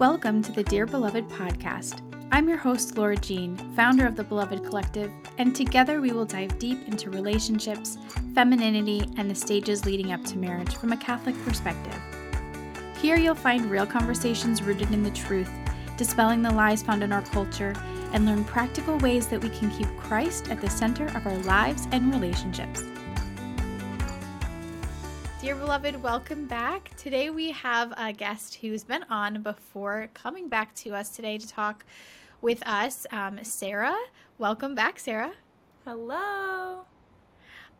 Welcome to the Dear Beloved podcast. I'm your host, Laura Jean, founder of the Beloved Collective, and together we will dive deep into relationships, femininity, and the stages leading up to marriage from a Catholic perspective. Here you'll find real conversations rooted in the truth, dispelling the lies found in our culture, and learn practical ways that we can keep Christ at the center of our lives and relationships. Dear beloved, welcome back. Today we have a guest who's been on before coming back to us today to talk with us, um, Sarah. Welcome back, Sarah. Hello.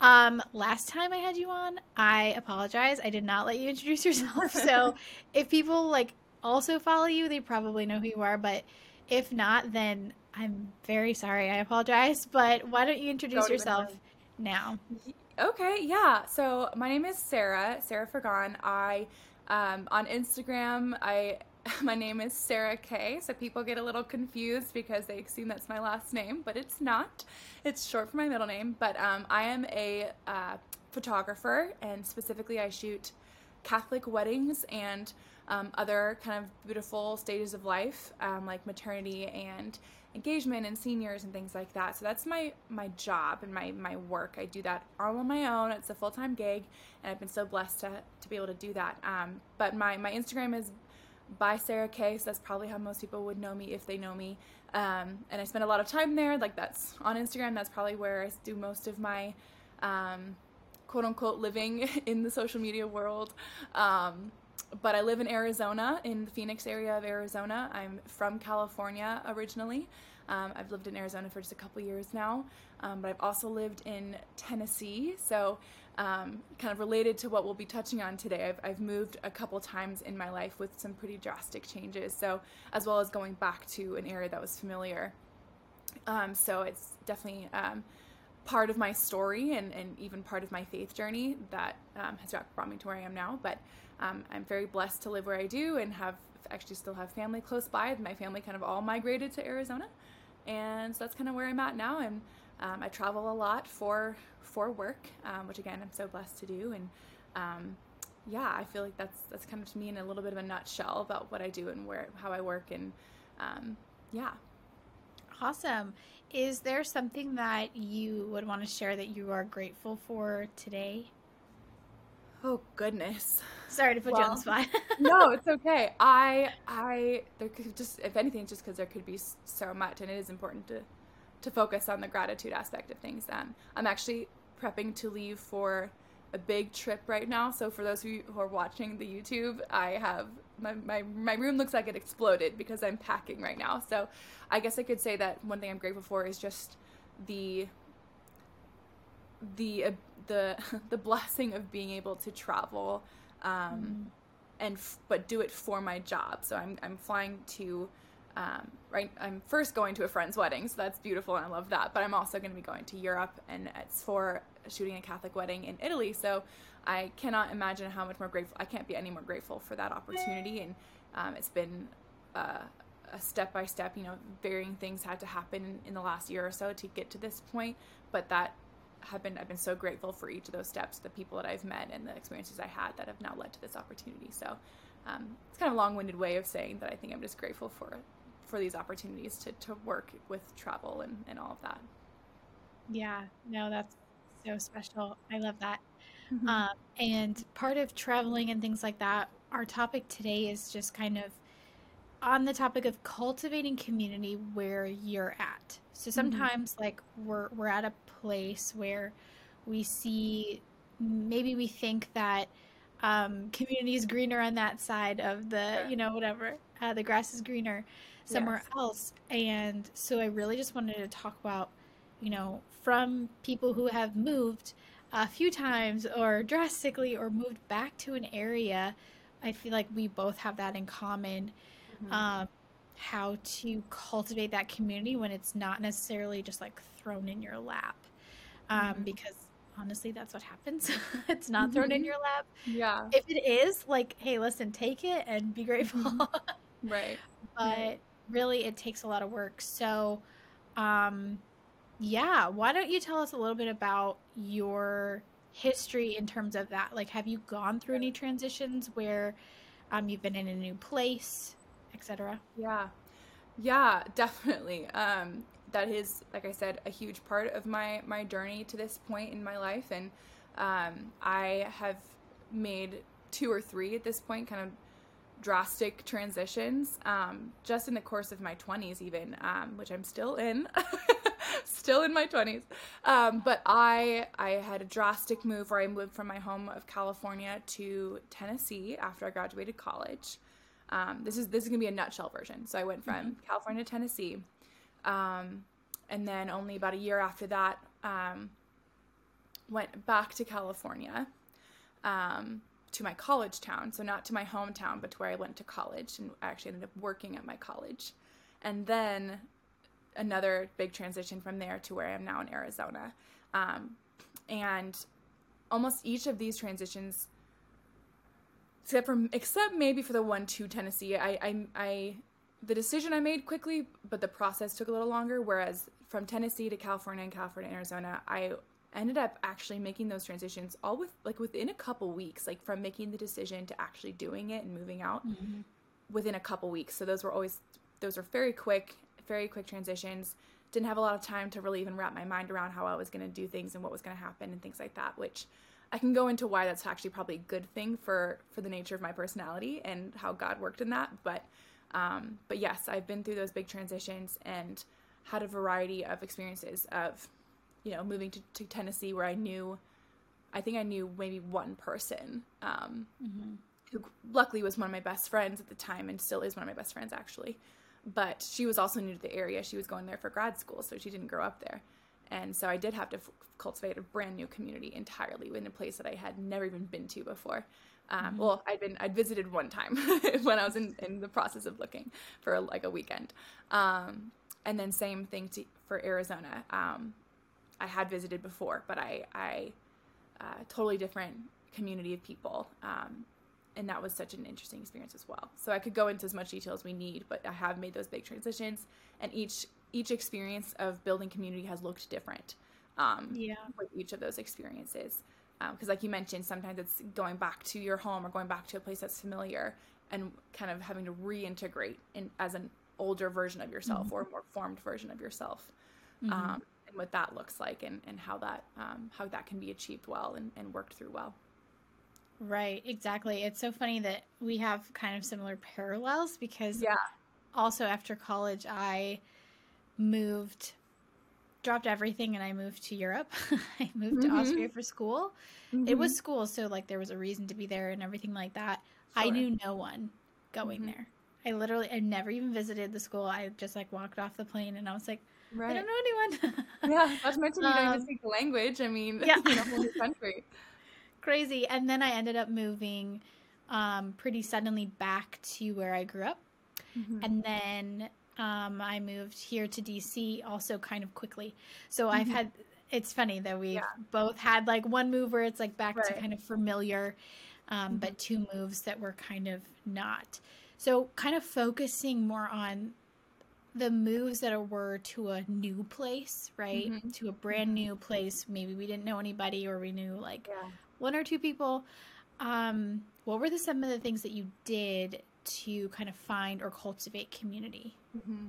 Um, last time I had you on, I apologize. I did not let you introduce yourself. so if people like also follow you, they probably know who you are. But if not, then I'm very sorry. I apologize. But why don't you introduce don't yourself now? Okay, yeah. So my name is Sarah, Sarah Frigon. I um, on Instagram, I my name is Sarah K. So people get a little confused because they assume that's my last name, but it's not. It's short for my middle name. But um, I am a uh, photographer, and specifically, I shoot Catholic weddings and um, other kind of beautiful stages of life, um, like maternity and engagement and seniors and things like that. So that's my my job and my my work. I do that all on my own. It's a full time gig, and I've been so blessed to to be able to do that. Um, but my my Instagram is by Sarah K. So that's probably how most people would know me if they know me. Um, and I spend a lot of time there. Like that's on Instagram. That's probably where I do most of my um, quote unquote living in the social media world. Um, but I live in Arizona, in the Phoenix area of Arizona. I'm from California originally. Um, I've lived in Arizona for just a couple years now, um, but I've also lived in Tennessee. So, um, kind of related to what we'll be touching on today, I've, I've moved a couple times in my life with some pretty drastic changes. So, as well as going back to an area that was familiar. Um, so, it's definitely um, part of my story and, and even part of my faith journey that um, has brought me to where I am now. But um, I'm very blessed to live where I do and have actually still have family close by. My family kind of all migrated to Arizona, and so that's kind of where I'm at now. And um, I travel a lot for for work, um, which again I'm so blessed to do. And um, yeah, I feel like that's that's kind of me in a little bit of a nutshell about what I do and where how I work. And um, yeah, awesome. Is there something that you would want to share that you are grateful for today? Oh goodness. Sorry to put well, you on the spot. no, it's okay. I I there could just if anything just cuz there could be so much and it is important to to focus on the gratitude aspect of things then. I'm actually prepping to leave for a big trip right now. So for those of you who are watching the YouTube, I have my, my, my room looks like it exploded because I'm packing right now. So I guess I could say that one thing I'm grateful for is just the the the the blessing of being able to travel um, mm. and f- but do it for my job. So I'm I'm flying to um, right. I'm first going to a friend's wedding, so that's beautiful and I love that. But I'm also going to be going to Europe, and it's for shooting a Catholic wedding in Italy. So I cannot imagine how much more grateful. I can't be any more grateful for that opportunity, and um, it's been. Uh, a step by step, you know, varying things had to happen in the last year or so to get to this point, but that have been I've been so grateful for each of those steps, the people that I've met and the experiences I had that have now led to this opportunity. So um, it's kind of a long-winded way of saying that I think I'm just grateful for for these opportunities to, to work with travel and, and all of that. Yeah, no, that's so special. I love that. Mm-hmm. Um, and part of traveling and things like that, our topic today is just kind of on the topic of cultivating community where you're at. So mm-hmm. sometimes mm-hmm. like we're we're at a place where we see maybe we think that um, community is greener on that side of the you know whatever uh, the grass is greener somewhere yes. else and so i really just wanted to talk about you know from people who have moved a few times or drastically or moved back to an area i feel like we both have that in common mm-hmm. um, how to cultivate that community when it's not necessarily just like thrown in your lap. Um, mm-hmm. because honestly that's what happens. It's not thrown in mm-hmm. your lap. Yeah. If it is like hey listen take it and be grateful. Mm-hmm. right. But right. really it takes a lot of work. So um yeah why don't you tell us a little bit about your history in terms of that? Like have you gone through any transitions where um, you've been in a new place etc. Yeah. Yeah, definitely. Um, that is, like I said, a huge part of my my journey to this point in my life, and um, I have made two or three at this point, kind of drastic transitions, um, just in the course of my twenties, even, um, which I'm still in, still in my twenties. Um, but I I had a drastic move where I moved from my home of California to Tennessee after I graduated college. Um, this is this is gonna be a nutshell version. So I went from mm-hmm. California to Tennessee, um, and then only about a year after that, um, went back to California, um, to my college town. So not to my hometown, but to where I went to college, and I actually ended up working at my college, and then another big transition from there to where I am now in Arizona, um, and almost each of these transitions except for except maybe for the one to Tennessee. I, I I the decision I made quickly, but the process took a little longer. Whereas from Tennessee to California and California Arizona, I ended up actually making those transitions all with like within a couple weeks, like from making the decision to actually doing it and moving out mm-hmm. within a couple weeks. So those were always those were very quick, very quick transitions. Didn't have a lot of time to really even wrap my mind around how I was going to do things and what was going to happen and things like that, which I can go into why that's actually probably a good thing for for the nature of my personality and how God worked in that. But um, but yes, I've been through those big transitions and had a variety of experiences of you know moving to, to Tennessee where I knew I think I knew maybe one person um, mm-hmm. who luckily was one of my best friends at the time and still is one of my best friends actually. But she was also new to the area. She was going there for grad school, so she didn't grow up there. And so I did have to f- cultivate a brand new community entirely in a place that I had never even been to before. Um, mm-hmm. Well, I'd been I'd visited one time when I was in, in the process of looking for a, like a weekend, um, and then same thing to, for Arizona. Um, I had visited before, but I I uh, totally different community of people, um, and that was such an interesting experience as well. So I could go into as much detail as we need, but I have made those big transitions, and each each experience of building community has looked different um, yeah. with each of those experiences. Because, um, like you mentioned, sometimes it's going back to your home or going back to a place that's familiar and kind of having to reintegrate in as an older version of yourself mm-hmm. or a more formed version of yourself. Mm-hmm. Um, and what that looks like and, and how that um, how that can be achieved well and, and worked through well. Right, exactly. It's so funny that we have kind of similar parallels because yeah. also after college I moved dropped everything and I moved to Europe. I moved mm-hmm. to Austria for school. Mm-hmm. It was mm-hmm. school, so like there was a reason to be there and everything like that. Sure. I knew no one going mm-hmm. there. I literally I never even visited the school. I just like walked off the plane and I was like, right. I don't know anyone. yeah, that's meant to be don't even speak the language. I mean, yeah, you know, whole new country. Crazy. And then I ended up moving um, pretty suddenly back to where I grew up. Mm-hmm. And then um, I moved here to DC also kind of quickly. So mm-hmm. I've had, it's funny that we yeah. both had like one move where it's like back right. to kind of familiar, um, mm-hmm. but two moves that were kind of not. So kind of focusing more on the moves that were to a new place, right? Mm-hmm. To a brand mm-hmm. new place. Maybe we didn't know anybody or we knew like yeah. one or two people. Um, what were the, some of the things that you did to kind of find or cultivate community? Mm-hmm.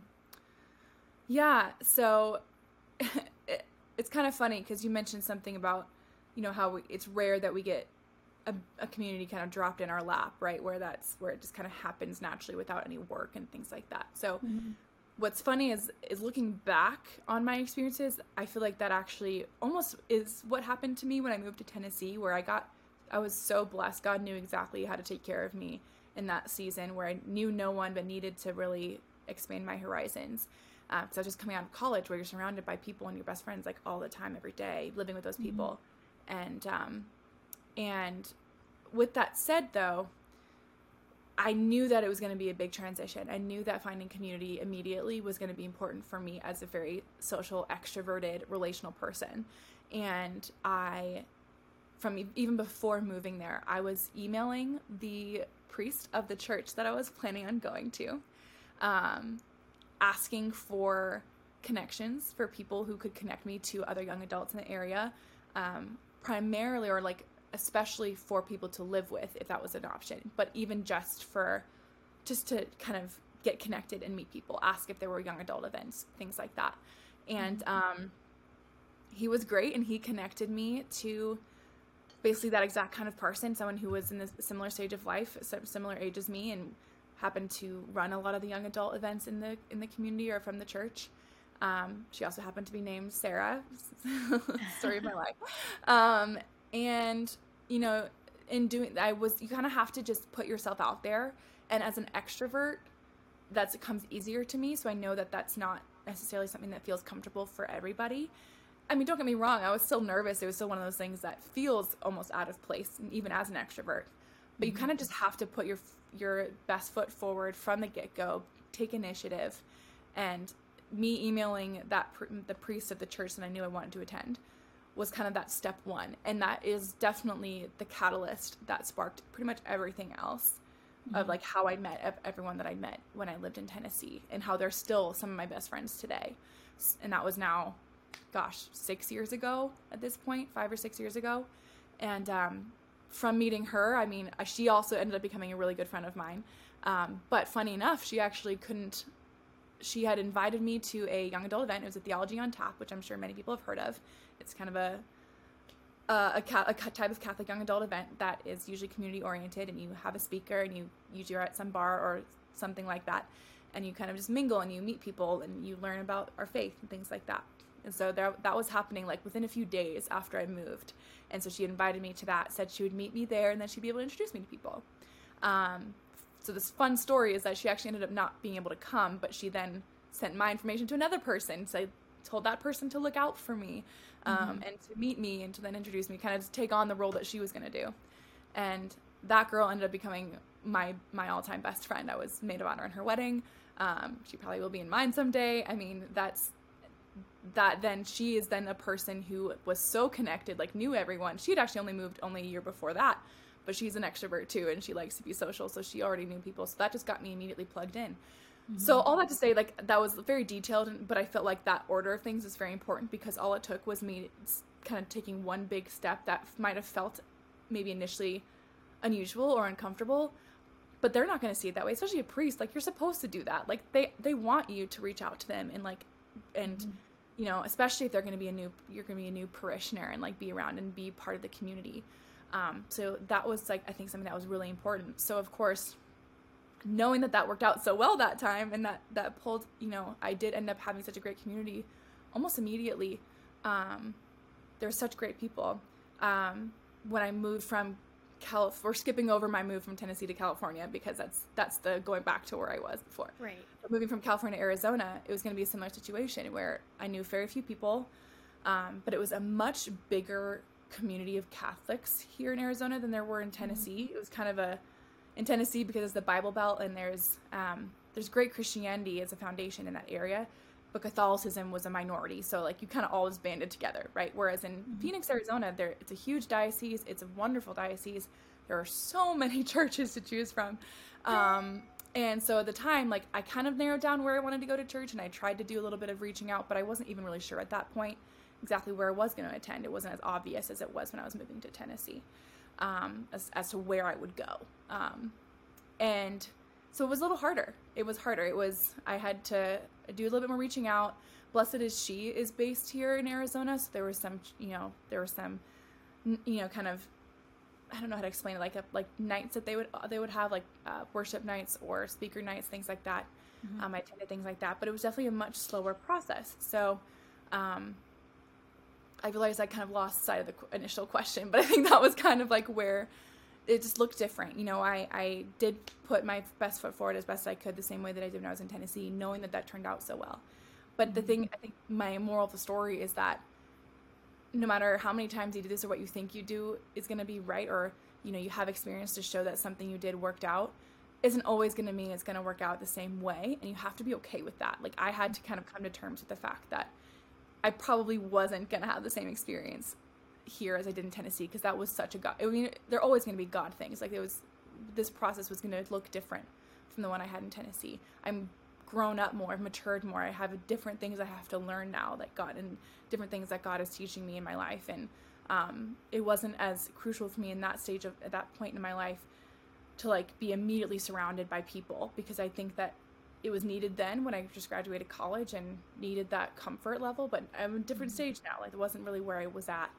Yeah, so it, it's kind of funny because you mentioned something about, you know, how we, it's rare that we get a, a, community kind of dropped in our lap, right? Where that's where it just kind of happens naturally without any work and things like that. So, mm-hmm. what's funny is is looking back on my experiences, I feel like that actually almost is what happened to me when I moved to Tennessee, where I got, I was so blessed. God knew exactly how to take care of me in that season where I knew no one but needed to really expand my horizons. Uh, so just coming out of college where you're surrounded by people and your best friends like all the time, every day, living with those mm-hmm. people. And, um, and with that said though, I knew that it was going to be a big transition. I knew that finding community immediately was going to be important for me as a very social, extroverted, relational person. And I, from even before moving there, I was emailing the priest of the church that I was planning on going to, um, asking for connections for people who could connect me to other young adults in the area, um, primarily or like especially for people to live with if that was an option, but even just for just to kind of get connected and meet people, ask if there were young adult events, things like that. And mm-hmm. um, he was great, and he connected me to basically that exact kind of person, someone who was in a similar stage of life, similar age as me, and happened to run a lot of the young adult events in the in the community or from the church. Um, she also happened to be named Sarah. Story of my life. Um, and you know, in doing, I was you kind of have to just put yourself out there. And as an extrovert, that comes easier to me. So I know that that's not necessarily something that feels comfortable for everybody. I mean, don't get me wrong. I was still nervous. It was still one of those things that feels almost out of place, even as an extrovert. But you kind of just have to put your your best foot forward from the get go. Take initiative, and me emailing that the priest of the church that I knew I wanted to attend was kind of that step one, and that is definitely the catalyst that sparked pretty much everything else mm-hmm. of like how I met everyone that I met when I lived in Tennessee, and how they're still some of my best friends today, and that was now, gosh, six years ago at this point, five or six years ago, and um, from meeting her, I mean, she also ended up becoming a really good friend of mine. Um, but funny enough, she actually couldn't she had invited me to a young adult event. It was a Theology on Tap, which I'm sure many people have heard of. It's kind of a a, a, a type of Catholic young adult event that is usually community oriented, and you have a speaker, and you usually are at some bar or something like that, and you kind of just mingle and you meet people and you learn about our faith and things like that. And so there, that was happening like within a few days after I moved, and so she invited me to that. Said she would meet me there, and then she'd be able to introduce me to people. Um, so this fun story is that she actually ended up not being able to come, but she then sent my information to another person. So I told that person to look out for me um, mm-hmm. and to meet me and to then introduce me, kind of to take on the role that she was going to do. And that girl ended up becoming my my all time best friend. I was maid of honor in her wedding. Um, she probably will be in mine someday. I mean, that's that. Then she is then a person who was so connected, like knew everyone. She had actually only moved only a year before that, but she's an extrovert too and she likes to be social so she already knew people so that just got me immediately plugged in mm-hmm. so all that to say like that was very detailed but i felt like that order of things is very important because all it took was me kind of taking one big step that might have felt maybe initially unusual or uncomfortable but they're not going to see it that way especially a priest like you're supposed to do that like they they want you to reach out to them and like and mm-hmm. You know especially if they're going to be a new you're going to be a new parishioner and like be around and be part of the community um, so that was like I think something that was really important. So of course, knowing that that worked out so well that time and that that pulled, you know, I did end up having such a great community almost immediately. Um, there were such great people. Um, when I moved from Calif, we're skipping over my move from Tennessee to California because that's that's the going back to where I was before. Right. But moving from California to Arizona, it was going to be a similar situation where I knew very few people, um, but it was a much bigger community of Catholics here in Arizona than there were in mm-hmm. Tennessee. Mm-hmm. It was kind of a in Tennessee because it's the Bible Belt and there's um, there's great Christianity as a foundation in that area, but Catholicism was a minority. So like you kind of always banded together, right? Whereas in mm-hmm. Phoenix, Arizona, there it's a huge diocese. It's a wonderful diocese. There are so many churches to choose from. Um, and so at the time, like I kind of narrowed down where I wanted to go to church, and I tried to do a little bit of reaching out, but I wasn't even really sure at that point exactly where I was going to attend. It wasn't as obvious as it was when I was moving to Tennessee um, as, as to where I would go. Um, and so it was a little harder. It was harder. It was, I had to do a little bit more reaching out. Blessed is She is based here in Arizona. So there was some, you know, there were some, you know, kind of, I don't know how to explain it, like a, like nights that they would they would have like uh, worship nights or speaker nights, things like that. Mm-hmm. Um, I attended things like that, but it was definitely a much slower process. So um, I realized I kind of lost sight of the initial question, but I think that was kind of like where it just looked different. You know, I, I did put my best foot forward as best I could, the same way that I did when I was in Tennessee, knowing that that turned out so well. But mm-hmm. the thing, I think my moral of the story is that no matter how many times you do this or what you think you do is going to be right, or, you know, you have experience to show that something you did worked out, isn't always going to mean it's going to work out the same way. And you have to be okay with that. Like, I had to kind of come to terms with the fact that I probably wasn't gonna have the same experience here as I did in Tennessee because that was such a god. I mean, they're always gonna be God things. Like it was, this process was gonna look different from the one I had in Tennessee. I'm grown up more, I've matured more. I have different things I have to learn now that God and different things that God is teaching me in my life. And um, it wasn't as crucial for me in that stage of at that point in my life to like be immediately surrounded by people because I think that it was needed then when I just graduated college and needed that comfort level, but I'm a different mm-hmm. stage now. Like it wasn't really where I was at.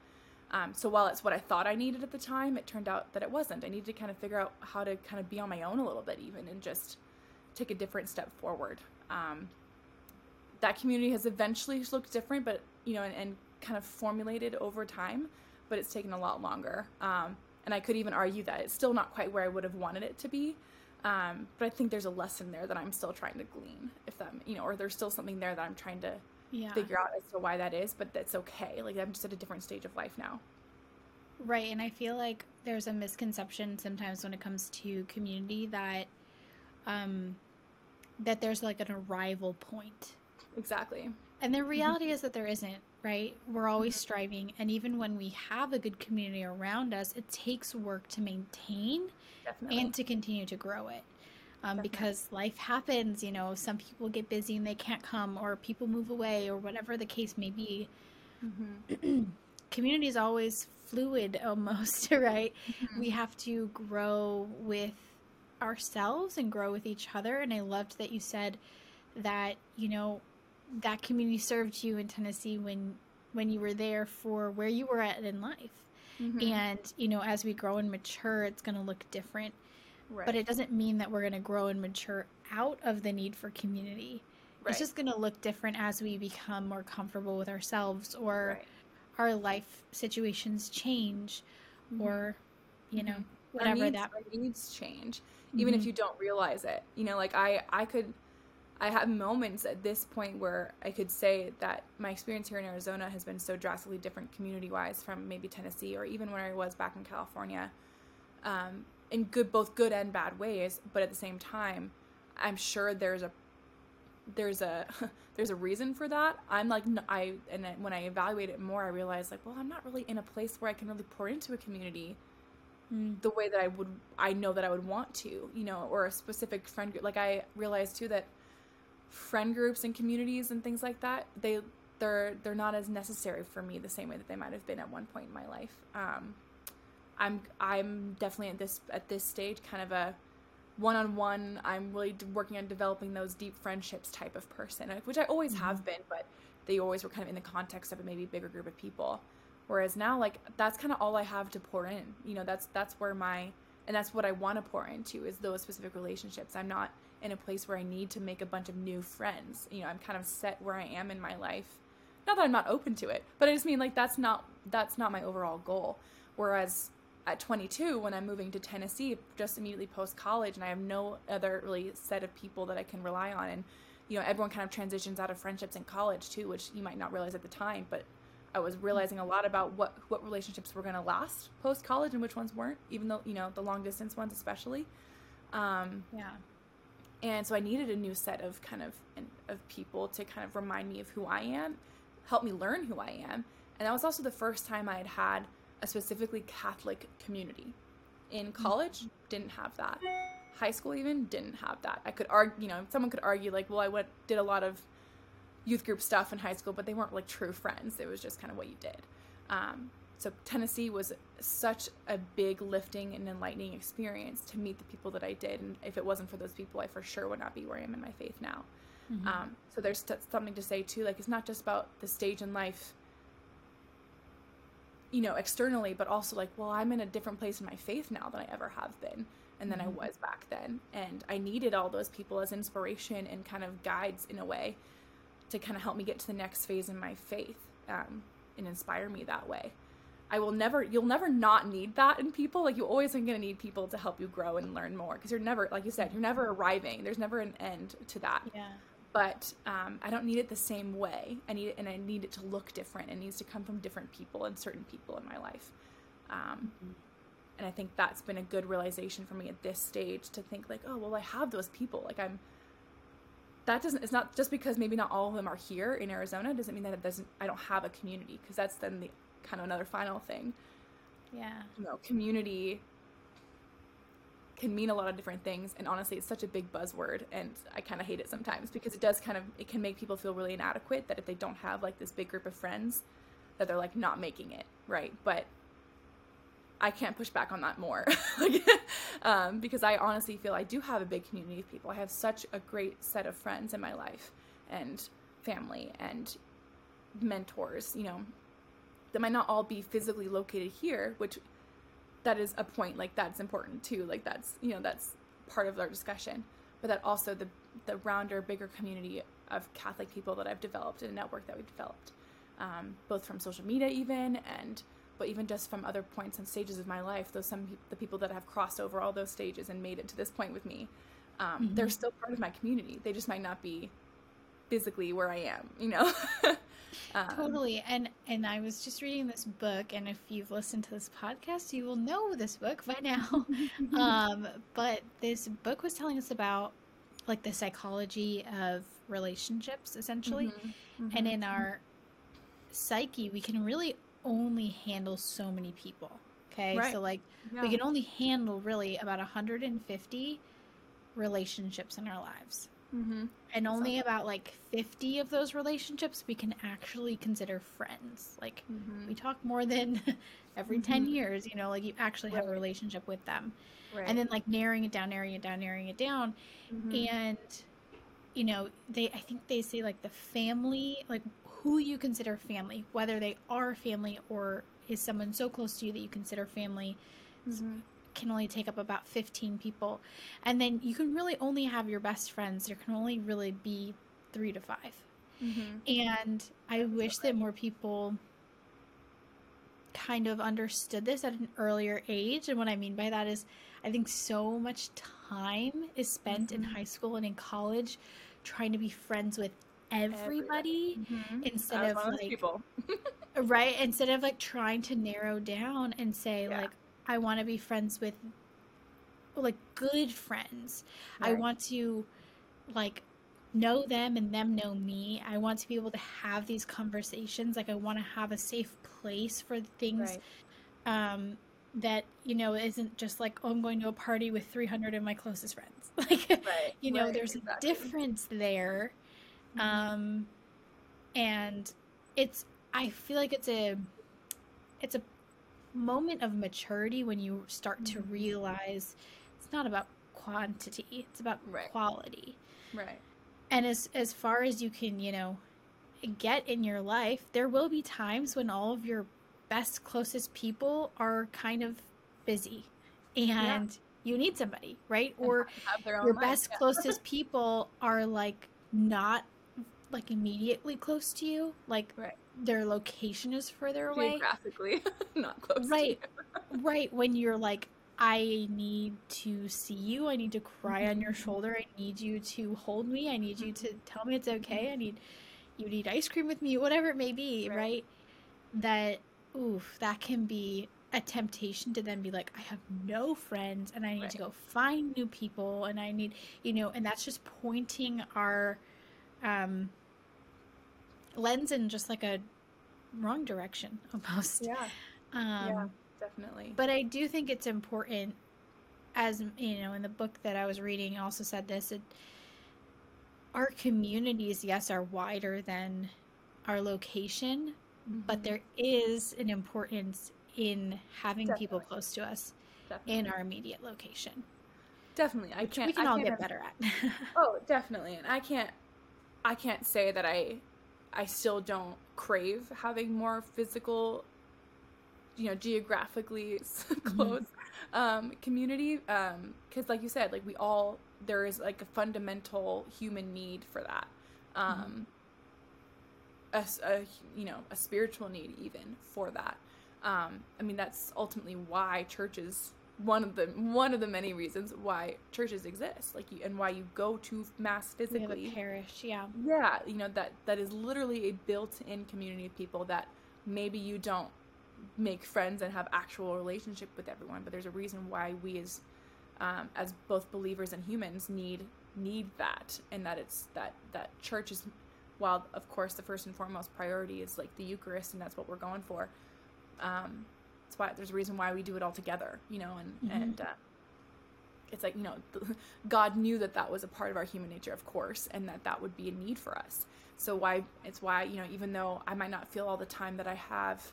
Um, so while it's what I thought I needed at the time, it turned out that it wasn't. I needed to kind of figure out how to kind of be on my own a little bit, even, and just take a different step forward. Um, that community has eventually looked different, but you know, and, and, kind of formulated over time, but it's taken a lot longer. Um, and I could even argue that it's still not quite where I would have wanted it to be. Um, but I think there's a lesson there that I'm still trying to glean, if that, you know, or there's still something there that I'm trying to yeah. figure out as to why that is, but that's okay. Like I'm just at a different stage of life now. Right. And I feel like there's a misconception sometimes when it comes to community that, um, that there's like an arrival point. Exactly. And the reality is that there isn't, right? We're always mm-hmm. striving. And even when we have a good community around us, it takes work to maintain Definitely. and to continue to grow it. Um, because life happens, you know, some people get busy and they can't come, or people move away, or whatever the case may be. Mm-hmm. Community is always fluid almost, right? Mm-hmm. We have to grow with ourselves and grow with each other. And I loved that you said that, you know, that community served you in Tennessee when when you were there for where you were at in life. Mm-hmm. And, you know, as we grow and mature, it's going to look different. Right. But it doesn't mean that we're going to grow and mature out of the need for community. Right. It's just going to look different as we become more comfortable with ourselves or right. our life situations change mm-hmm. or, you know, mm-hmm. whatever our needs, that our needs change even if mm-hmm. you don't realize it. You know, like I I could I have moments at this point where I could say that my experience here in Arizona has been so drastically different community wise from maybe Tennessee or even where I was back in California, um, in good both good and bad ways. But at the same time, I'm sure there's a there's a there's a reason for that. I'm like I and when I evaluate it more, I realize like well I'm not really in a place where I can really pour into a community mm. the way that I would I know that I would want to, you know, or a specific friend group. Like I realized too that friend groups and communities and things like that they they're they're not as necessary for me the same way that they might have been at one point in my life um, i'm i'm definitely at this at this stage kind of a one-on-one i'm really working on developing those deep friendships type of person which i always mm-hmm. have been but they always were kind of in the context of a maybe bigger group of people whereas now like that's kind of all i have to pour in you know that's that's where my and that's what i want to pour into is those specific relationships i'm not in a place where I need to make a bunch of new friends. You know, I'm kind of set where I am in my life. Not that I'm not open to it, but I just mean like that's not that's not my overall goal. Whereas at 22 when I'm moving to Tennessee just immediately post college and I have no other really set of people that I can rely on. And you know everyone kind of transitions out of friendships in college too which you might not realize at the time but I was realizing a lot about what what relationships were going to last post college and which ones weren't even though you know the long distance ones especially. Um, yeah. and so I needed a new set of kind of of people to kind of remind me of who I am, help me learn who I am, and that was also the first time I had had a specifically Catholic community. In mm-hmm. college, didn't have that. High school even didn't have that. I could argue, you know, someone could argue like, well, I went did a lot of youth group stuff in high school, but they weren't like true friends. It was just kind of what you did. Um, so Tennessee was such a big lifting and enlightening experience to meet the people that I did. And if it wasn't for those people, I for sure would not be where I am in my faith now. Mm-hmm. Um, so there's t- something to say too. Like it's not just about the stage in life, you know, externally, but also like, well, I'm in a different place in my faith now than I ever have been and than mm-hmm. I was back then. And I needed all those people as inspiration and kind of guides in a way to kind of help me get to the next phase in my faith um, and inspire me that way. I will never, you'll never not need that in people. Like you always are going to need people to help you grow and learn more because you're never, like you said, you're never arriving. There's never an end to that. Yeah. But um, I don't need it the same way. I need it, and I need it to look different. It needs to come from different people and certain people in my life. Um, mm-hmm. And I think that's been a good realization for me at this stage to think like, oh well, I have those people. Like I'm. That doesn't. It's not just because maybe not all of them are here in Arizona doesn't mean that it doesn't. I don't have a community because that's then the kind of another final thing. Yeah. You know, community can mean a lot of different things and honestly it's such a big buzzword and I kind of hate it sometimes because it does kind of it can make people feel really inadequate that if they don't have like this big group of friends that they're like not making it, right? But I can't push back on that more. um, because I honestly feel I do have a big community of people. I have such a great set of friends in my life and family and mentors, you know, that might not all be physically located here, which that is a point like that's important too. Like that's, you know, that's part of our discussion, but that also the the rounder, bigger community of Catholic people that I've developed and a network that we've developed, um, both from social media even and but even just from other points and stages of my life, those some the people that have crossed over all those stages and made it to this point with me, um, mm-hmm. they're still part of my community. They just might not be physically where I am, you know. um, totally. And and I was just reading this book, and if you've listened to this podcast, you will know this book by now. um, but this book was telling us about like the psychology of relationships, essentially, mm-hmm. Mm-hmm. and in our psyche, we can really only handle so many people. Okay. Right. So, like, yeah. we can only handle really about 150 relationships in our lives. Mm-hmm. And only about like 50 of those relationships we can actually consider friends. Like, mm-hmm. we talk more than every 10 mm-hmm. years, you know, like you actually have a relationship with them. Right. And then, like, narrowing it down, narrowing it down, narrowing it down. Mm-hmm. And, you know, they, I think they say like the family, like who you consider family, whether they are family or is someone so close to you that you consider family, mm-hmm. Can only take up about 15 people. And then you can really only have your best friends. There can only really be three to 5 mm-hmm. And I wish that more people kind of understood this at an earlier age. And what I mean by that is, I think so much time is spent mm-hmm. in high school and in college trying to be friends with everybody mm-hmm. instead of like people. right instead of like trying to narrow down and say yeah. like I want to be friends with like good friends. Right. I want to like know them and them know me. I want to be able to have these conversations. Like I want to have a safe place for things right. um that you know isn't just like oh I'm going to a party with 300 of my closest friends. Like right. you know there's exactly. a difference there Mm-hmm. Um, and it's I feel like it's a it's a moment of maturity when you start to mm-hmm. realize it's not about quantity, it's about right. quality. Right. And as as far as you can, you know, get in your life, there will be times when all of your best closest people are kind of busy and yeah. you need somebody, right? And or your life, best yeah. closest people are like not like immediately close to you, like right. their location is further away. Geographically, not close. Right, right. When you're like, I need to see you. I need to cry on your mm-hmm. shoulder. I need you to hold me. I need you to tell me it's okay. I need you need ice cream with me. Whatever it may be, right? right? That oof, that can be a temptation to then be like, I have no friends and I need right. to go find new people and I need, you know, and that's just pointing our um lens in just like a wrong direction almost. Yeah. Um, yeah, definitely. But I do think it's important, as you know, in the book that I was reading, also said this. It, our communities, yes, are wider than our location, mm-hmm. but there is an importance in having definitely. people close to us definitely. in our immediate location. Definitely, I can't. We can I all get better at. oh, definitely, and I can't. I can't say that I I still don't crave having more physical, you know, geographically close mm-hmm. um, community. Because, um, like you said, like we all there is like a fundamental human need for that. Um, mm-hmm. a, a, you know a spiritual need even for that. Um, I mean that's ultimately why churches one of the one of the many reasons why churches exist like you, and why you go to mass physically. parish yeah. Yeah you know that that is literally a built-in community of people that maybe you don't make friends and have actual relationship with everyone but there's a reason why we as um, as both believers and humans need need that and that it's that that church is while of course the first and foremost priority is like the eucharist and that's what we're going for um, that's why there's a reason why we do it all together, you know, and mm-hmm. and uh, it's like you know, God knew that that was a part of our human nature, of course, and that that would be a need for us. So why it's why you know, even though I might not feel all the time that I have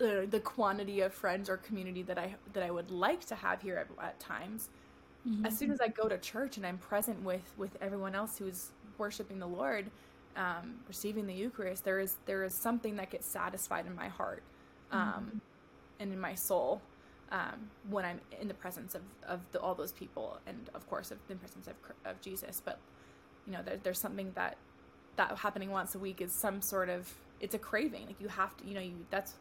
uh, the quantity of friends or community that I that I would like to have here at, at times. Mm-hmm. As soon as I go to church and I'm present with with everyone else who's worshiping the Lord, um, receiving the Eucharist, there is there is something that gets satisfied in my heart um, and in my soul um, when I'm in the presence of of the, all those people, and of course of the presence of of Jesus. But you know, there, there's something that that happening once a week is some sort of it's a craving. Like you have to, you know, you that's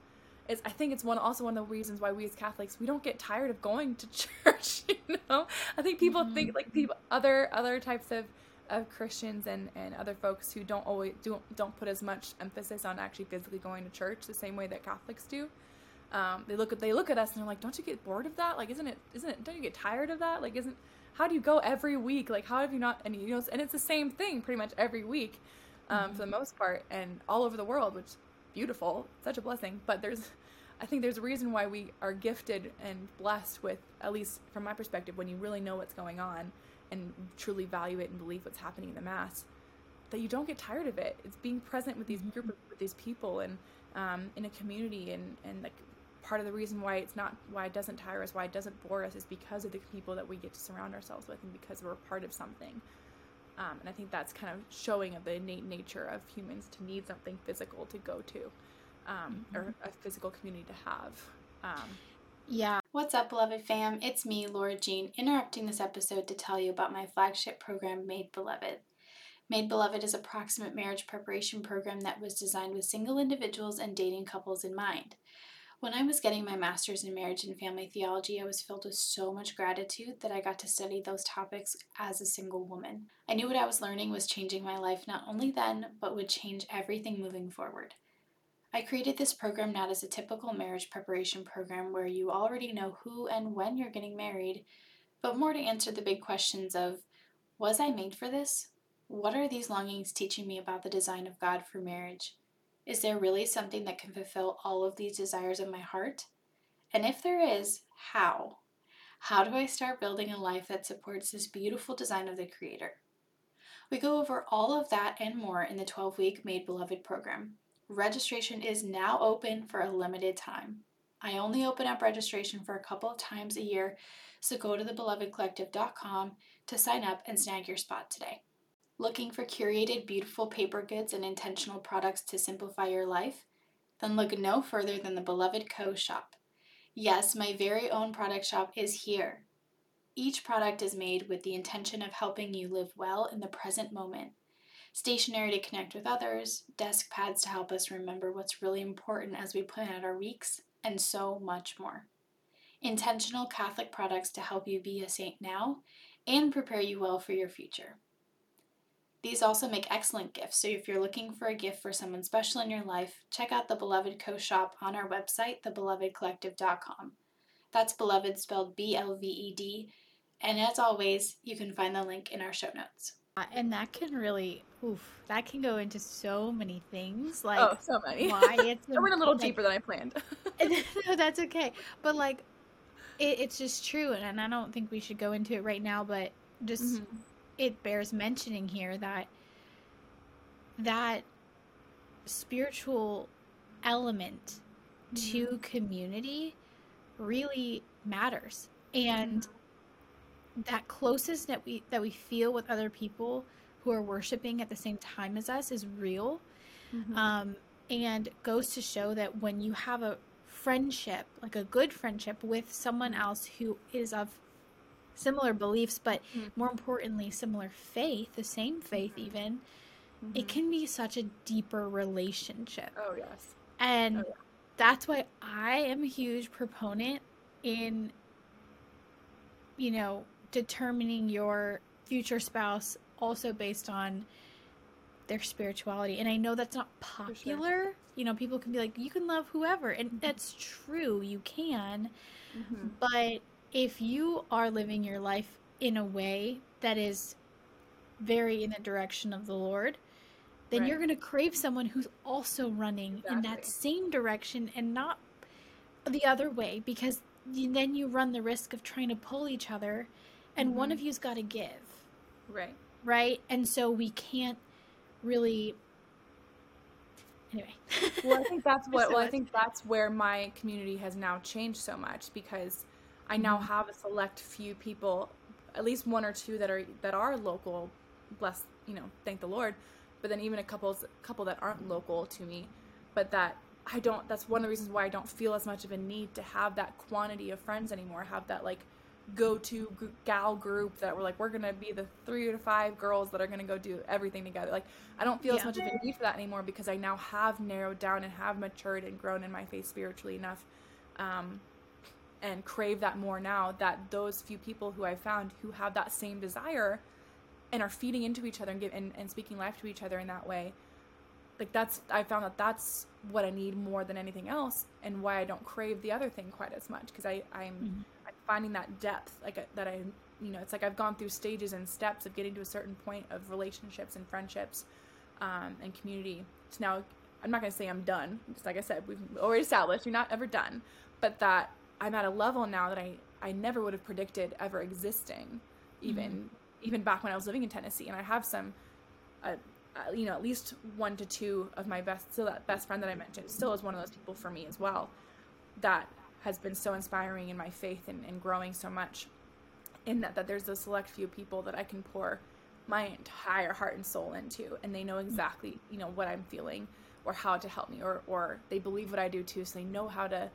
it's, I think it's one also one of the reasons why we as Catholics we don't get tired of going to church. You know, I think people mm-hmm. think like people other other types of of Christians and, and other folks who don't always don't don't put as much emphasis on actually physically going to church the same way that Catholics do. Um, they look at they look at us and they're like, "Don't you get bored of that? Like, isn't it isn't it? Don't you get tired of that? Like, isn't how do you go every week? Like, how have you not? And you know, and it's the same thing pretty much every week, um, mm-hmm. for the most part, and all over the world, which beautiful, such a blessing. But there's, I think there's a reason why we are gifted and blessed with, at least from my perspective, when you really know what's going on and truly value it and believe what's happening in the mass, that you don't get tired of it. It's being present with these mm-hmm. group of, with these people and um, in a community and and like part of the reason why it's not why it doesn't tire us, why it doesn't bore us, is because of the people that we get to surround ourselves with and because we're part of something. Um, and I think that's kind of showing of the innate nature of humans to need something physical to go to, um, mm-hmm. or a physical community to have. Yeah. What's up, beloved fam? It's me, Laura Jean, interrupting this episode to tell you about my flagship program, Made Beloved. Made Beloved is a proximate marriage preparation program that was designed with single individuals and dating couples in mind. When I was getting my master's in marriage and family theology, I was filled with so much gratitude that I got to study those topics as a single woman. I knew what I was learning was changing my life not only then, but would change everything moving forward. I created this program not as a typical marriage preparation program where you already know who and when you're getting married, but more to answer the big questions of Was I made for this? What are these longings teaching me about the design of God for marriage? Is there really something that can fulfill all of these desires of my heart? And if there is, how? How do I start building a life that supports this beautiful design of the Creator? We go over all of that and more in the 12 week Made Beloved program. Registration is now open for a limited time. I only open up registration for a couple of times a year, so go to thebelovedcollective.com to sign up and snag your spot today. Looking for curated, beautiful paper goods and intentional products to simplify your life? Then look no further than the Beloved Co. shop. Yes, my very own product shop is here. Each product is made with the intention of helping you live well in the present moment. Stationery to connect with others, desk pads to help us remember what's really important as we plan out our weeks, and so much more. Intentional Catholic products to help you be a saint now and prepare you well for your future. These also make excellent gifts, so if you're looking for a gift for someone special in your life, check out the Beloved Co shop on our website, thebelovedcollective.com. That's Beloved spelled B L V E D, and as always, you can find the link in our show notes. Uh, and that can really, oof, that can go into so many things. Like, oh, so many. Why it's I went a little deeper than I planned. no, that's okay. But like, it, it's just true, and I don't think we should go into it right now. But just mm-hmm it bears mentioning here that that spiritual element mm-hmm. to community really matters and mm-hmm. that closeness that we that we feel with other people who are worshiping at the same time as us is real mm-hmm. um, and goes to show that when you have a friendship like a good friendship with someone else who is of similar beliefs, but mm-hmm. more importantly, similar faith, the same faith, mm-hmm. even, mm-hmm. it can be such a deeper relationship. Oh, yes. And oh, yeah. that's why I am a huge proponent in, you know, determining your future spouse also based on their spirituality. And I know that's not popular. Sure. You know, people can be like, you can love whoever. And mm-hmm. that's true, you can. Mm-hmm. But if you are living your life in a way that is very in the direction of the Lord, then right. you're going to crave someone who's also running exactly. in that same direction and not the other way because then you run the risk of trying to pull each other and mm-hmm. one of you's got to give. Right. Right? And so we can't really anyway. well, I think that's what. So well, much. I think that's where my community has now changed so much because I now mm-hmm. have a select few people, at least one or two that are that are local. Bless you know, thank the Lord. But then even a couple's couple that aren't local to me, but that I don't. That's one of the reasons why I don't feel as much of a need to have that quantity of friends anymore. Have that like go-to gal group that we're like we're gonna be the three to five girls that are gonna go do everything together like i don't feel yeah. as much of a need for that anymore because i now have narrowed down and have matured and grown in my faith spiritually enough um, and crave that more now that those few people who i found who have that same desire and are feeding into each other and, give, and, and speaking life to each other in that way like that's i found that that's what i need more than anything else and why i don't crave the other thing quite as much because i i'm mm-hmm finding that depth like uh, that i you know it's like i've gone through stages and steps of getting to a certain point of relationships and friendships um, and community so now i'm not going to say i'm done just like i said we've already established you're not ever done but that i'm at a level now that i i never would have predicted ever existing even mm-hmm. even back when i was living in tennessee and i have some uh, uh, you know at least one to two of my best still that best friend that i mentioned still is one of those people for me as well that has been so inspiring in my faith and, and growing so much in that that there's a select few people that I can pour my entire heart and soul into and they know exactly you know what I'm feeling or how to help me or or they believe what I do too so they know how to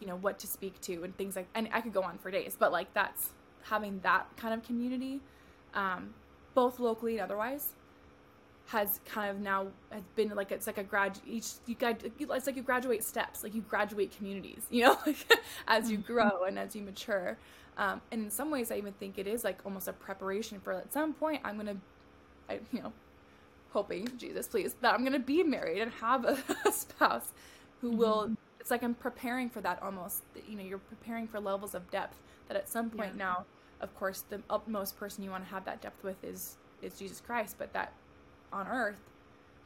you know what to speak to and things like and I could go on for days but like that's having that kind of community um, both locally and otherwise has kind of now has been like it's like a grad each you guys it's like you graduate steps like you graduate communities you know like as you mm-hmm. grow and as you mature um, and in some ways i even think it is like almost a preparation for at some point i'm gonna I, you know hoping jesus please that i'm gonna be married and have a, a spouse who mm-hmm. will it's like i'm preparing for that almost you know you're preparing for levels of depth that at some point yeah. now of course the utmost person you want to have that depth with is is jesus christ but that on earth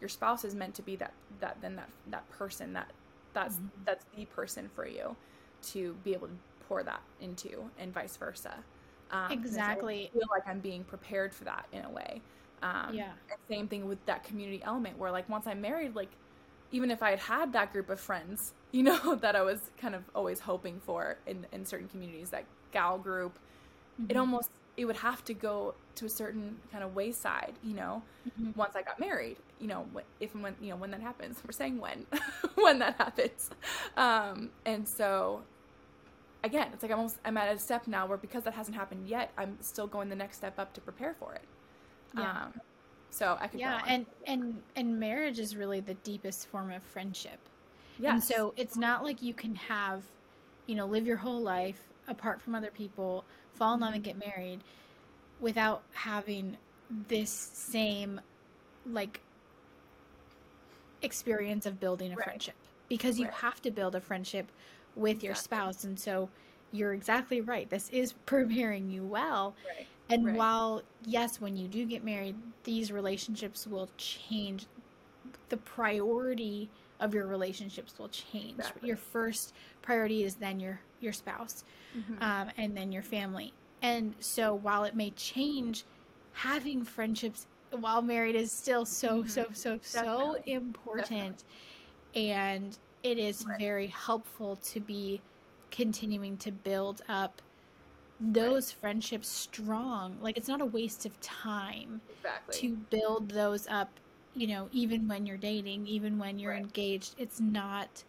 your spouse is meant to be that that then that that person that that's mm-hmm. that's the person for you to be able to pour that into and vice versa um, exactly I feel like i'm being prepared for that in a way um, yeah same thing with that community element where like once i'm married like even if i had had that group of friends you know that i was kind of always hoping for in in certain communities that gal group mm-hmm. it almost it would have to go to a certain kind of wayside, you know, mm-hmm. once I got married, you know, if and when, you know, when that happens, we're saying when, when that happens. Um, and so again, it's like I'm almost, I'm at a step now where because that hasn't happened yet, I'm still going the next step up to prepare for it. Yeah. Um, so I could, yeah. And, and, and marriage is really the deepest form of friendship. Yeah. And so it's not like you can have, you know, live your whole life apart from other people fall in love and get married without having this same like experience of building a right. friendship because you right. have to build a friendship with exactly. your spouse and so you're exactly right this is preparing you well right. and while yes when you do get married these relationships will change the priority of your relationships will change exactly. your first priority is then your your spouse mm-hmm. um, and then your family. And so while it may change, having friendships while married is still so, mm-hmm. so, so, Definitely. so important. Definitely. And it is right. very helpful to be continuing to build up those right. friendships strong. Like it's not a waste of time exactly. to build those up, you know, even when you're dating, even when you're right. engaged. It's not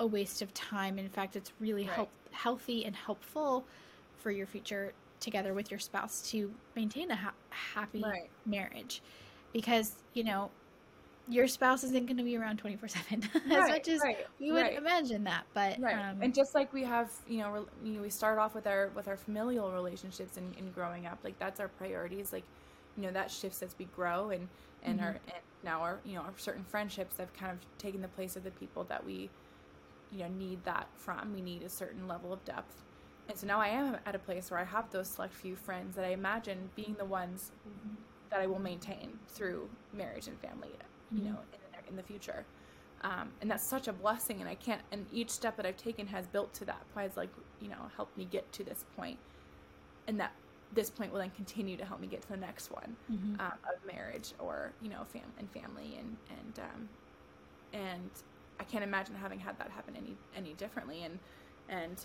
a waste of time. In fact, it's really right. help, healthy and helpful for your future together with your spouse to maintain a ha- happy right. marriage because you know your spouse isn't going to be around 24 7 as right, much as right, you would right. imagine that but um, and just like we have you know, re- you know we start off with our with our familial relationships and, and growing up like that's our priorities like you know that shifts as we grow and and mm-hmm. our and now our you know our certain friendships have kind of taken the place of the people that we you know need that from we need a certain level of depth and so now i am at a place where i have those select few friends that i imagine being the ones that i will maintain through marriage and family you mm-hmm. know in, in, the future um, and that's such a blessing and i can't and each step that i've taken has built to that has like you know helped me get to this point and that this point will then continue to help me get to the next one mm-hmm. um, of marriage or you know fam and family and and um, and I can't imagine having had that happen any any differently. And and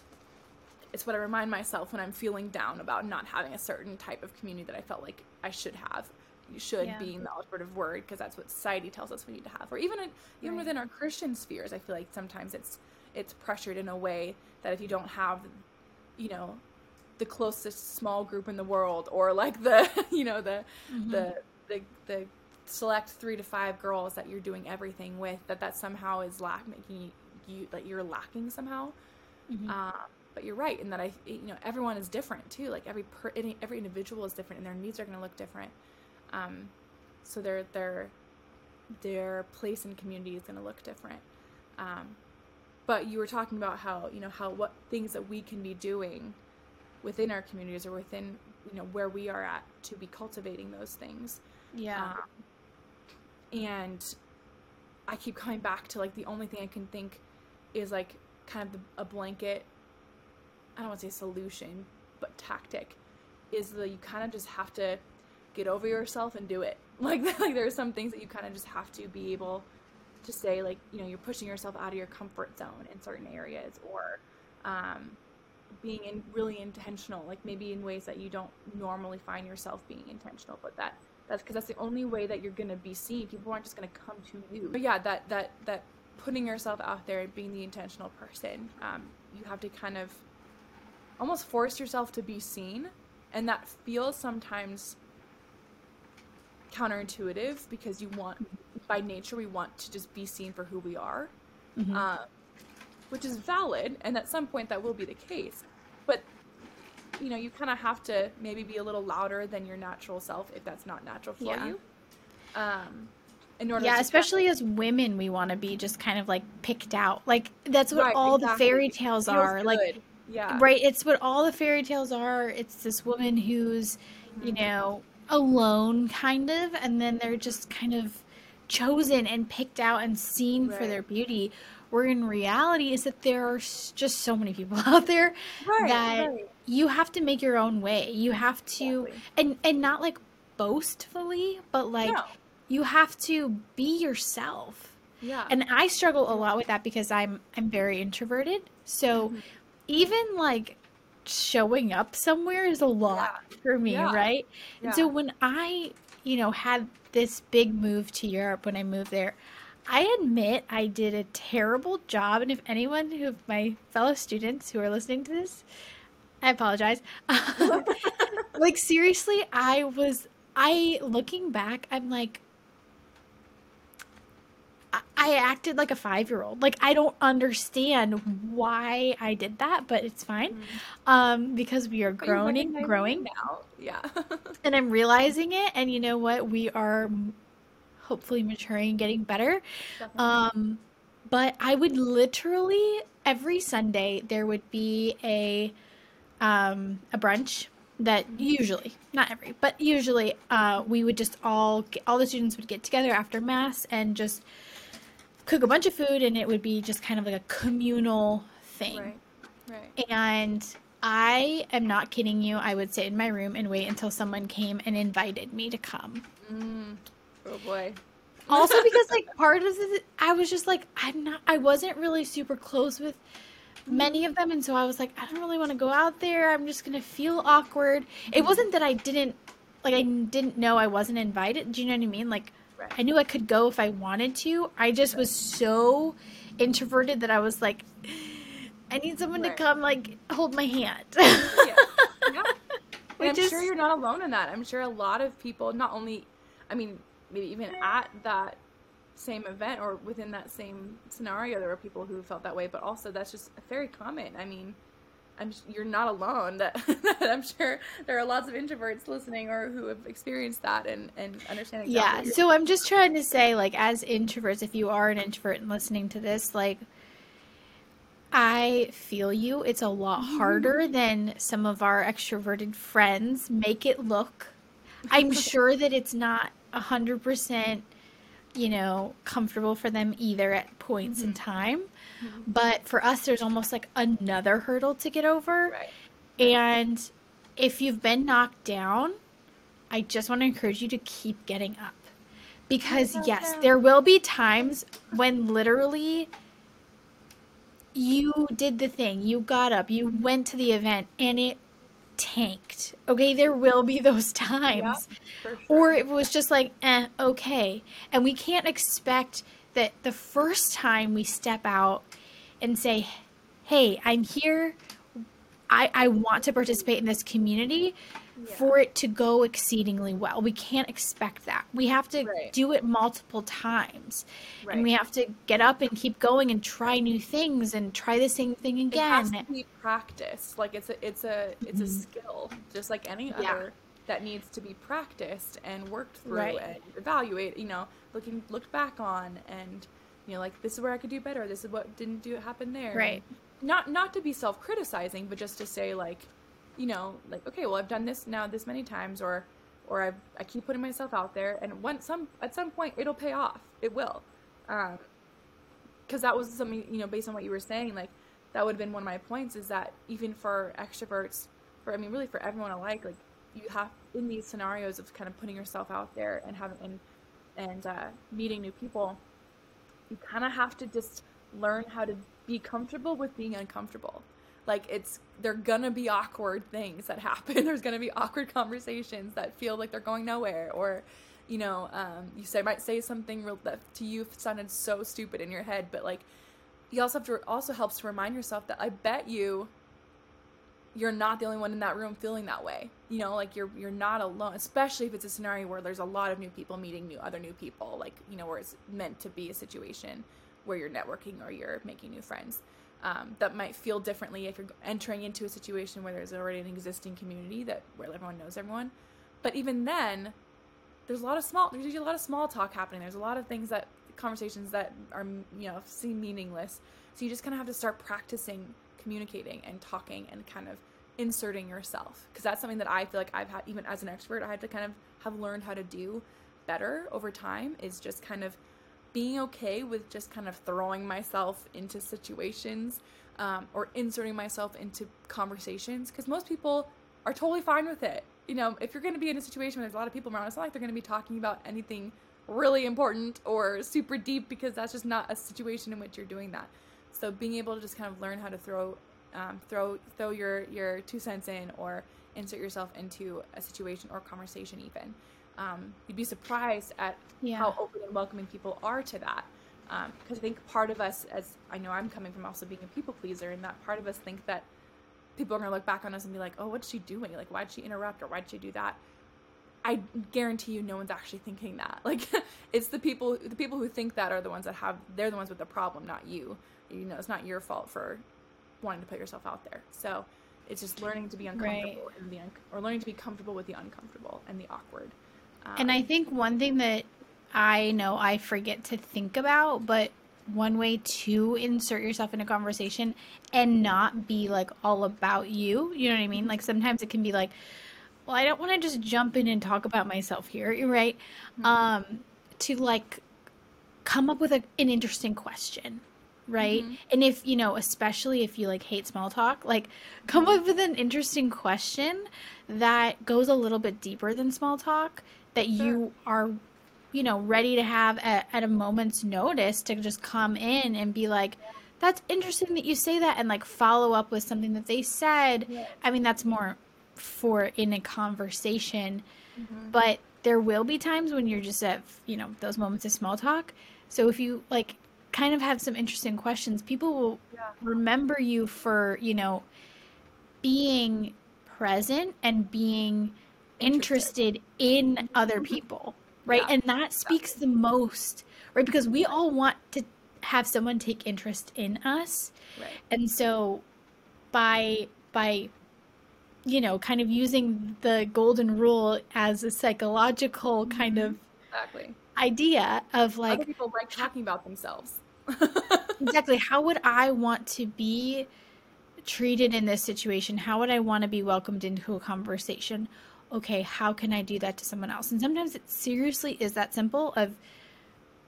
it's what I remind myself when I'm feeling down about not having a certain type of community that I felt like I should have. You should Yeah. being the operative word because that's what society tells us we need to have. Or even in, even Right. within our Christian spheres, I feel like sometimes it's it's pressured in a way that if you don't have, you know, the closest small group in the world or like the you know the Mhm. the the the select three to five girls that you're doing everything with that that somehow is lack making you, you that you're lacking somehow Mhm. um, but you're right in that I, you know, everyone is different too. Like every per, any, every individual is different, and their needs are going to look different. Um, so their their their place in community is going to look different. Um, but you were talking about how you know how what things that we can be doing within our communities or within you know where we are at to be cultivating those things. yeah. Um, and I keep coming back to like the only thing I can think is like kind of the, a blanket. I don't want to say solution, but tactic is that you kind of just have to get over yourself and do it. Like like there are some things that you kind of just have to be able to say like you know you're pushing yourself out of your comfort zone in certain areas or um, being in really intentional like maybe in ways that you don't normally find yourself being intentional but that that's because that's the only way that you're going to be seen. People aren't just going to come to you. But yeah that that that putting yourself out there and being the intentional person um, you have to kind of almost force yourself to be seen and that feels sometimes counterintuitive because you want by nature we want to just be seen for who we are. Mhm. um, which is valid and at some point that will be the case but you know you kind of have to maybe be a little louder than your natural self if that's not natural for Yeah. you um, in order yeah, especially as women, we want to be just kind of like picked out. Like that's what Right, all exactly. the fairy tales are. Like yeah right, it's what all the fairy tales are. It's this woman who's, you Mm-hmm. know, alone kind of, and then they're just kind of chosen and picked out and seen for their beauty. Where in reality is that there are just so many people out there right, that right. you have to make your own way. You have to Exactly. and and not like boastfully, but like No. you have to be yourself. yeah And I struggle a lot with that because I'm I'm very introverted. So Mhm. even like showing up somewhere is a lot for me, Yeah. right? And so when I, you know, had this big move to Europe when I moved there, I admit I did a terrible job. And if anyone who of my fellow students who are listening to this, I apologize. like seriously, I was I looking back, I'm like I- I acted like a five year old. Like I don't understand why I did that, but it's fine. Um, because we are growing, growing, now yeah and I'm realizing it. And you know what? We are hopefully maturing and getting better. Definitely. Um, but I would literally every Sunday there would be a um a brunch that usually not every but usually uh we would just all all the students would get together after mass and just cook a bunch of food and it would be just kind of like a communal thing right right and I am not kidding you. I would sit in my room and wait until someone came and invited me to come mm. Oh boy also because like part of the I was just like I'm not I wasn't really super close with many of them and so I was like I don't really want to go out there. I'm just going to feel awkward. It mm-hmm. wasn't that I didn't like I didn't know I wasn't invited. Do you know what I mean? Like right I knew I could go if I wanted to. I just was so introverted that I was like I need someone Right. to come like hold my hand. yeah. yeah. I'm is sure you're not alone in that. I'm sure a lot of people, not only, I mean, maybe even at that same event or within that same scenario, there were people who felt that way, but also that's just very common. I mean, I'm you're not alone. That I'm sure there are lots of introverts listening or who have experienced that and and understand exactly. Yeah, so I'm just trying to say, like, as introverts, if you are an introvert and listening to this, like, I feel you. It's a lot mm-hmm. harder than some of our extroverted friends make it look. I'm sure that it's not a hundred percent, you know, comfortable for them either at points in mm-hmm. time. Mm-hmm. But for us, there's almost like another hurdle to get over. right. And if you've been knocked down, I just want to encourage you to keep getting up because yes there will be times when literally you did the thing you got up you went to the event and it tanked. Okay there will be those times. Sure. or it was just like eh, okay. And we can't expect that the first time we step out and say hey i'm here. I i want to participate in this community yeah. for it to go exceedingly well. We can't expect that. We have to right. do it multiple times. Right. And we have to get up and keep going and try new things and try the same thing again. It has to be practiced. Like it's a it's a it's mm-hmm. a skill just like any yeah. other that needs to be practiced and worked through right. and evaluate, you know, looking looked back on and you know, like this is where I could do better. This is what didn't do happen there. Right. And not not to be self-criticizing, but just to say like you know, like okay, well I've done this now this many times, or or I I keep putting myself out there, and once some at some point it'll pay off. It will, because um, that was something you know based on what you were saying, like that would have been one of my points is that even for extroverts, for I mean really for everyone alike, like you have in these scenarios of kind of putting yourself out there and having and and uh, meeting new people, you kind of have to just learn how to be comfortable with being uncomfortable like it's they're gonna be awkward things that happen. There's gonna be awkward conversations that feel like they're going nowhere. Or you know um, you say might say something real that to you sounded so stupid in your head but like you also have to also helps to remind yourself that i bet you you're not the only one in that room feeling that way. You know like you're you're not alone especially if it's a scenario where there's a lot of new people meeting new other new people like you know where it's meant to be a situation where you're networking or you're making new friends um, that might feel differently if you're entering into a situation where there's already an existing community that where everyone knows everyone. But even then, there's a lot of small there's usually a lot of small talk happening. There's a lot of things that conversations that are you know seem meaningless. So you just kind of have to start practicing communicating and talking and kind of inserting yourself because that's something that I feel like I've had even as an expert I had to kind of have learned how to do better over time is just kind of being okay with just kind of throwing myself into situations um, or inserting myself into conversations because most people are totally fine with it. You know, if you're going to be in a situation where there's a lot of people around, it's not like they're going to be talking about anything really important or super deep because that's just not a situation in which you're doing that. So being able to just kind of learn how to throw, um, throw, throw your your two cents in or insert yourself into a situation or conversation even um, you'd be surprised at yeah. how open and welcoming people are to that. Because um, I think part of us, as I know I'm coming from also being a people pleaser, and that part of us think that people are going to look back on us and be like, oh, what's she doing? Like, why'd she interrupt or why'd she do that? I guarantee you, no one's actually thinking that. Like, it's the people, the people who think that are the ones that have, they're the ones with the problem, not you. You know, it's not your fault for wanting to put yourself out there. So it's just learning to be uncomfortable right. un- or learning to be comfortable with the uncomfortable and the awkward. Um, and I think one thing that I know I forget to think about, but one way to insert yourself in a conversation and not be like all about you, you know what I mean? Like sometimes it can be like, well, I don't want to just jump in and talk about myself here, right? Mm-hmm. Um, to like come up with a, an interesting question, right? Mm-hmm. And if, you know, especially if you like hate small talk, like come up with an interesting question that goes a little bit deeper than small talk that sure. you are you know ready to have at, at, a moment's notice to just come in and be like that's interesting that you say that and like follow up with something that they said yeah. i mean that's more for in a conversation mm-hmm. but there will be times when you're just at you know those moments of small talk so if you like kind of have some interesting questions people will yeah. remember you for you know being present and being interested in other mm-hmm. people, right? Yeah. And that speaks the most, right? Because we all want to have someone take interest in us. Right. And so by by you know, kind of using the golden rule as a psychological mm-hmm. kind of exactly. idea of like Other people like talking about themselves. exactly. How would I want to be treated in this situation? How would I want to be welcomed into a conversation? Okay, how can I do that to someone else? And sometimes it seriously is that simple of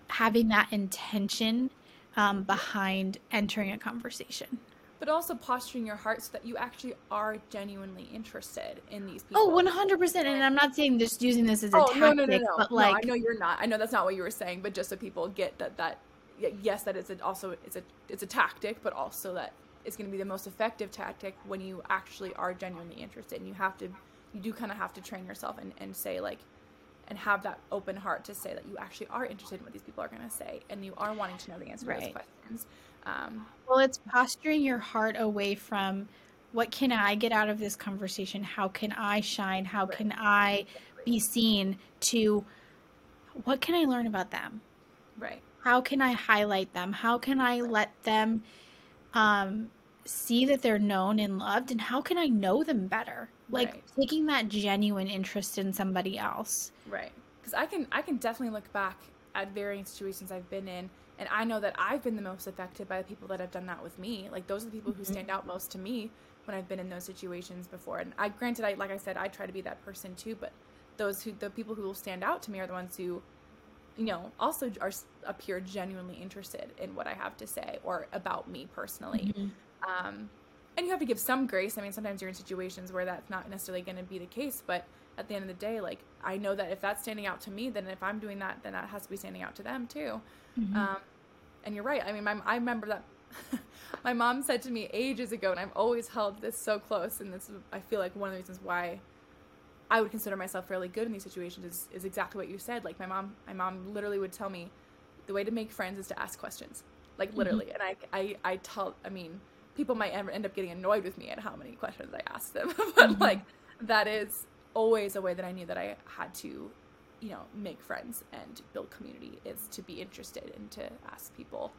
having that intention um, behind entering a conversation. but also posturing your heart so that you actually are genuinely interested in these Oh, people. 100%. And I'm not saying just using this as a Oh tactic, no no no but no! I know you're not. I know that's not what you were saying, but just so people get that that yes, that it's a, also it's a it's a tactic, but also that it's going to be the most effective tactic when you actually are genuinely interested, and you have to you do kind of have to train yourself and and say like and have that open heart to say that you actually are interested in what these people are going to say, and you are wanting to know the answer to those questions. Um, well, it's posturing your heart away from what can I get out of this conversation? How can I shine? How Right. can I be seen? To what can I learn about them? right. How can I highlight them? How can I let them um, see that they're known and loved? And how can I know them better? Like Right. taking that genuine interest in somebody else. Right. Because I can I can definitely look back at varying situations I've been in, and I know that I've been the most affected by the people that have done that with me. Like those are the people who Mhm. stand out most to me when I've been in those situations before. And I granted, I like I said, I try to be that person too. But those who the people who will stand out to me are the ones who, you know, also are appear genuinely interested in what I have to say or about me personally. Mhm. Um, and you have to give some grace. I mean, sometimes you're in situations where that's not necessarily going to be the case, but at the end of the day, like I know that if that's standing out to me, then if I'm doing that, then that has to be standing out to them too. Mhm. Um, and you're right. I mean, my, I remember that my mom said to me ages ago, and I've always held this so close. And this is, I feel like, one of the reasons why I would consider myself fairly good in these situations is, is exactly what you said. Like my mom, my mom literally would tell me, the way to make friends is to ask questions, like literally. And I, I, I tell, I mean, people might end up getting annoyed with me at how many questions I ask them, but Mhm. like that is always a way that I knew that I had to, you know, make friends and build community is to be interested and to ask people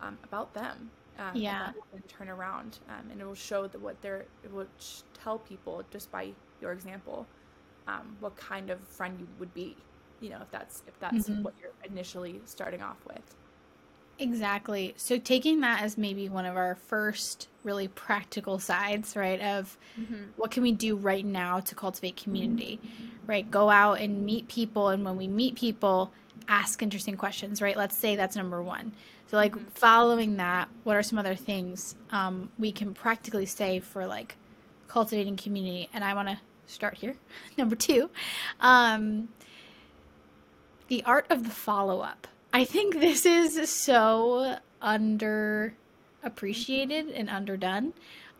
um, about them. Um, and Yeah. then turn around, um, and it will show that what they're, it will sh- tell people just by your example, um, what kind of friend you would be. You know, if that's if that's Mhm. what you're initially starting off with. Exactly. So taking that as maybe one of our first really practical sides, right? Of what can we do right now to cultivate community, right? Go out and meet people. And when we meet people, ask interesting questions, right? Let's say that's number one. So, like, Mhm. following that, what are some other things um, we can practically say for like cultivating community? And I want to start here. number two, um, the art of the follow up. I think this is so underappreciated and underdone.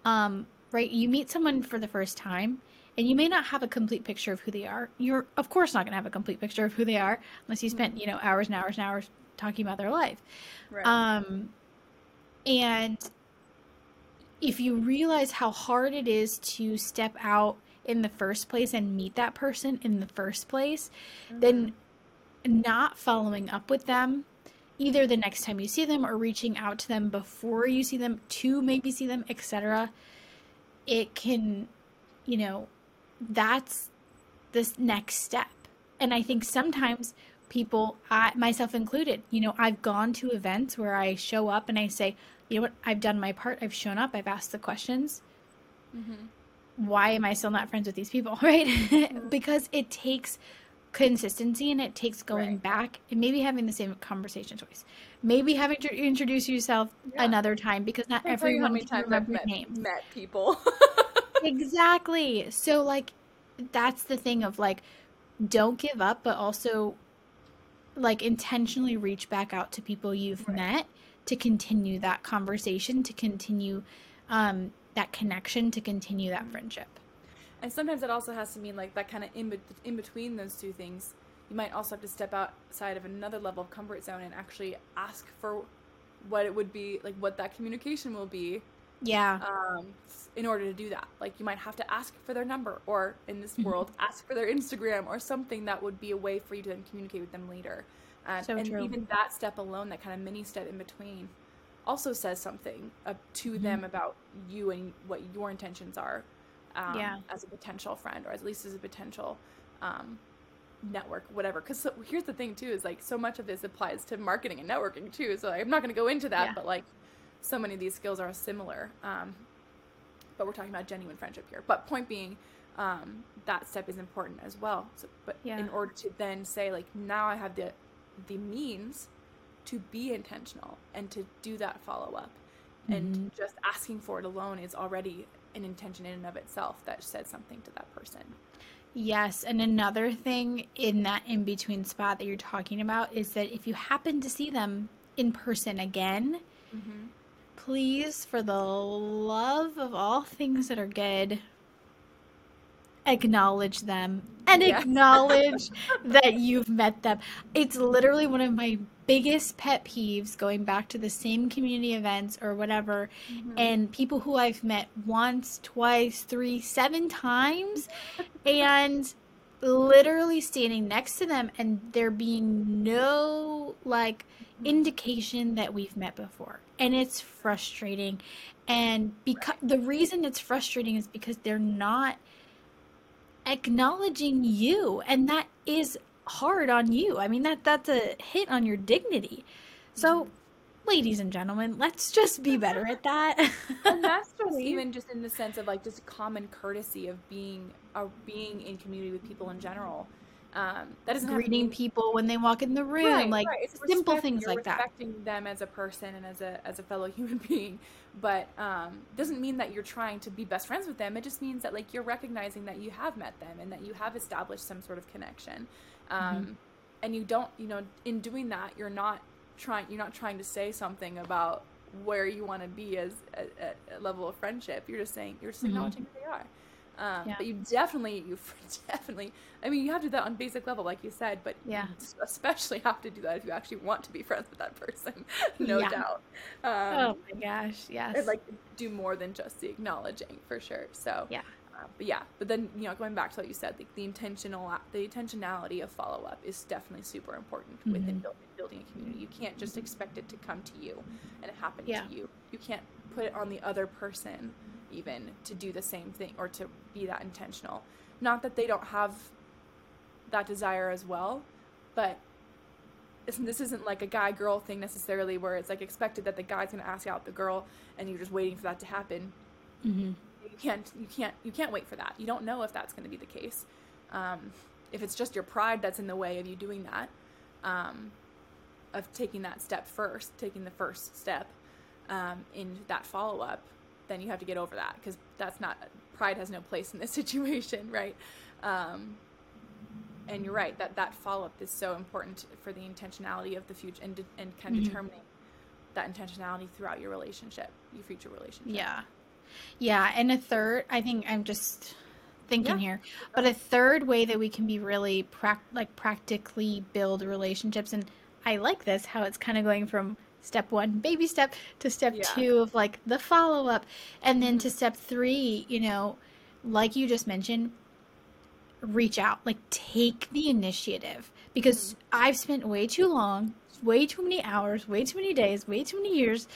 Um, right? You meet someone for the first time, and you may not have a complete picture of who they are. You're, of course, not going to have a complete picture of who they are unless you spent, you know, hours and hours and hours talking about their life. Right. Um, and if you realize how hard it is to step out in the first place and meet that person in the first place, then not following up with them either the next time you see them or reaching out to them before you see them to maybe see them etc it can you know that's this next step. And i think sometimes people I, myself included you know i've gone to events where i show up and i say you know what? I've done my part. I've shown up. I've asked the questions. Mhm. why am I still not friends with these people, right? because it takes consistency and it takes going Right. back and maybe having the same conversation twice Maybe having to introduce yourself Yeah. another time because not I can't how everyone many can remember met, names. met people. exactly. So like that's the thing of like don't give up but also like intentionally reach back out to people you've Right. met to continue that conversation, to continue um that connection, to continue that friendship. And sometimes that also has to mean like that kind of in, bet- in between those two things. You might also have to step outside of another level of comfort zone and actually ask for what it would be like what that communication will be Yeah. um, in order to do that. Like you might have to ask for their number, or in this Mhm. world, ask for their Instagram or something that would be a way for you to then communicate with them later. Um, So and true. even that step alone, that kind of mini step in between, also says something uh, to Mhm. them about you and what your intentions are um, Yeah. as a potential friend, or at least as a potential. Um, network whatever because so, here's the thing too is like so much of this applies to marketing and networking too so i'm not going to go into that Yeah. but like so many of these skills are similar um, but we're talking about genuine friendship here but point being um, that step is important as well so, but Yeah. in order to then say like now i have the the means to be intentional and to do that follow up and mm-hmm. just asking for it alone is already an intention in and of itself that said something to that person Yes, and another thing in that in between spot that you're talking about is that if you happen to see them in person again, mm-hmm. please, for the love of all things that are good, acknowledge them and acknowledge that you've met them. It's literally one of my biggest pet peeves going back to the same community events or whatever mm-hmm. and people who I've met once, twice, three, seven times and literally standing next to them and there being no like mm-hmm. indication that we've met before. And it's frustrating. And because the reason it's frustrating is because they're not acknowledging you and that is hard on you. I mean that that's a hit on your dignity. So mm-hmm. ladies and gentlemen, let's just be better at that. and that's just even just in the sense of like just common courtesy of being of being in community with people in general. Um, that doesn't greeting people when they walk in the room, right, like right. simple things like that. Respecting them as a person and as a as a fellow human being, but um, doesn't mean that you're trying to be best friends with them. It just means that like you're recognizing that you have met them and that you have established some sort of connection. Mm-hmm. Um, mm-hmm. And you don't, you know, in doing that, you're not trying. You're not trying to say something about where you want to be as a, a, level of friendship. You're just saying you're just mm-hmm. acknowledging who they are. Um, yeah. But you definitely, you definitely, I mean, you have to do that on basic level, like you said, but yeah. especially have to do that if you actually want to be friends with that person, no yeah. doubt. Um, oh my gosh, yes. And like do more than just the acknowledging for sure. So yeah. Uh, but yeah, but then you know, going back to what you said, the intentional, the intentionality of follow up is definitely super important mm-hmm. within building, building a community. You can't just expect it to come to you and it happen yeah. to you. You can't put it on the other person even to do the same thing or to be that intentional. Not that they don't have that desire as well, but this isn't like a guy girl thing necessarily where it's like expected that the guy's going to ask out the girl and you're just waiting for that to happen. Mm-hmm. You can't you can't you can't wait for that. You don't know if that's going to be the case. Um, if it's just your pride that's in the way of you doing that, um, of taking that step first, taking the first step um, in that follow up, then you have to get over that because that's not pride has no place in this situation, right? Um, and you're right that that follow up is so important for the intentionality of the future and and kind of mm-hmm. determining that intentionality throughout your relationship, your future relationship. Yeah, yeah. And a third, I think I'm just thinking yeah. here, but a third way that we can be really prac- like practically build relationships, and I like this how it's kind of going from step one baby step to step yeah. two of like the follow up and then to step three you know like you just mentioned reach out like take the initiative because mm-hmm. i've spent way too long way too many hours way too many days way too many years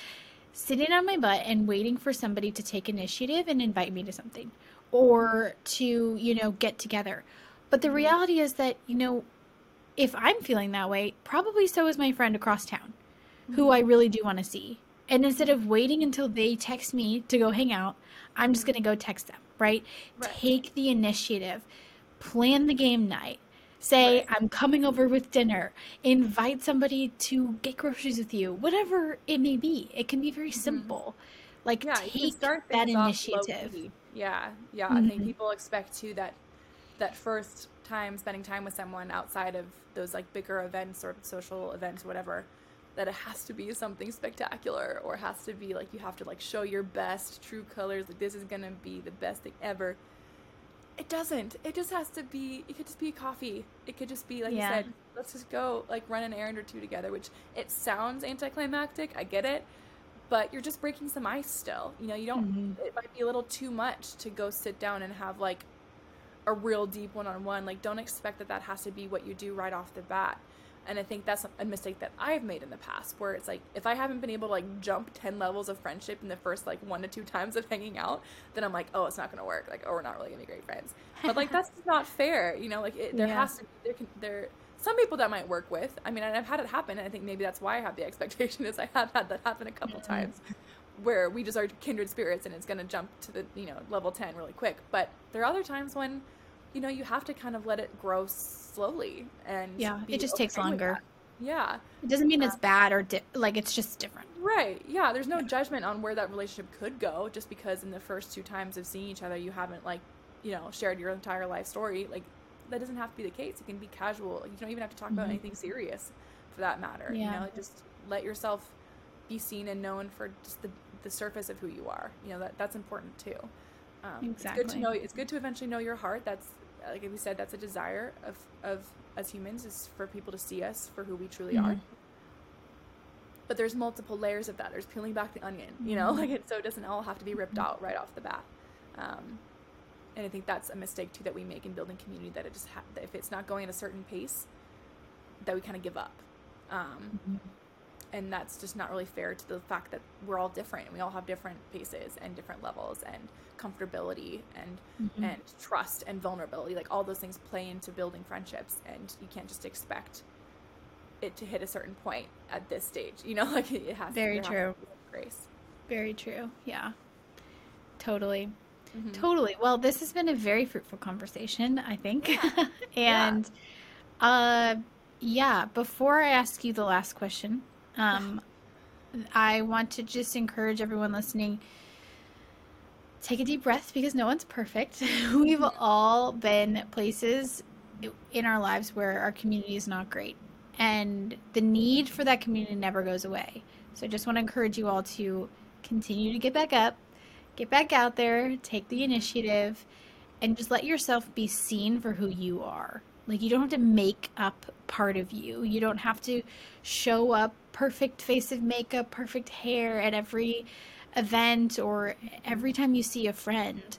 sitting on my butt and waiting for somebody to take initiative and invite me to something or to you know get together but the mm-hmm. reality is that you know if i'm feeling that way probably so is my friend across town who I really do want to see. And instead of waiting until they text me to go hang out, I'm just going to go text them, right? right? Take the initiative, plan the game night. Say, right. I'm coming over with dinner. Invite somebody to get groceries with you, whatever it may be. It can be very mm-hmm. simple. Like, yeah, take that initiative. Yeah, yeah. Mm-hmm. I think people expect too that that first time spending time with someone outside of those like bigger events or social events, whatever that it has to be something spectacular or has to be like you have to like show your best true colors like this is gonna be the best thing ever. It doesn't. It just has to be it could just be a coffee. It could just be like yeah. you said let's just go like run an errand or two together which it sounds anticlimactic i get it but you're just breaking some ice still. You know you don't mm-hmm. it might be a little too much to go sit down and have like a real deep one-on-one. Like don't expect that that has to be what you do right off the bat and I think that's a mistake that I've made in the past where it's like if I haven't been able to like jump 10 levels of friendship in the first like one to two times of hanging out, then I'm like, oh, it's not going to work. Like, oh, we're not really going to be great friends. But like that's not fair, you know, like it, there yeah. has to be there can there some people that might work with. I mean, I've had it happen and I think maybe that's why I have the expectation is I have had that happen a couple mm-hmm. times where we just are kindred spirits and it's going to jump to the, you know, level 10 really quick. But there are other times when you know, you have to kind of let it grow slowly and yeah, it just okay takes longer. Yeah. It doesn't mean it's bad or di- like it's just different. Right. Yeah. There's no judgment on where that relationship could go just because in the first two times of seeing each other you haven't like, you know, shared your entire life story. Like that doesn't have to be the case. It can be casual. You don't even have to talk about Mhm. anything serious for that matter. yeah. You know, just let yourself be seen and known for just the the surface of who you are. You know, that that's important too. Um, It's good to Exactly. know it's good to eventually know your heart. That's like we said, that's a desire of of us humans is for people to see us for who we truly are Mhm. but there's multiple layers of that. There's peeling back the onion, you know, Mhm. like it, so it doesn't all have to be ripped out right off the bat. Um, and I think that's a mistake too that we make in building community. That it just ha- that if it's not going at a certain pace, that we kind of give up. Um, Mhm. And that's just not really fair to the fact that we're all different. We all have different paces and different levels and comfortability and Mhm. and trust and vulnerability. Like all those things play into building friendships, and you can't just expect it to hit a certain point at this stage. You know, like it has. Very to true. some Grace. Very true. Yeah. Totally. Mhm. Totally. Well, this has been a very fruitful conversation, I think. Yeah. and uh yeah, before I ask you the last question, um I want to just encourage everyone listening take a deep breath because no one's perfect. We've all been places in our lives where our community is not great. And the need for that community never goes away. So I just want to encourage you all to continue to get back up, get back out there, take the initiative, and just let yourself be seen for who you are. Like, you don't have to make up part of you. You don't have to show up perfect face of makeup, perfect hair at every event or every time you see a friend.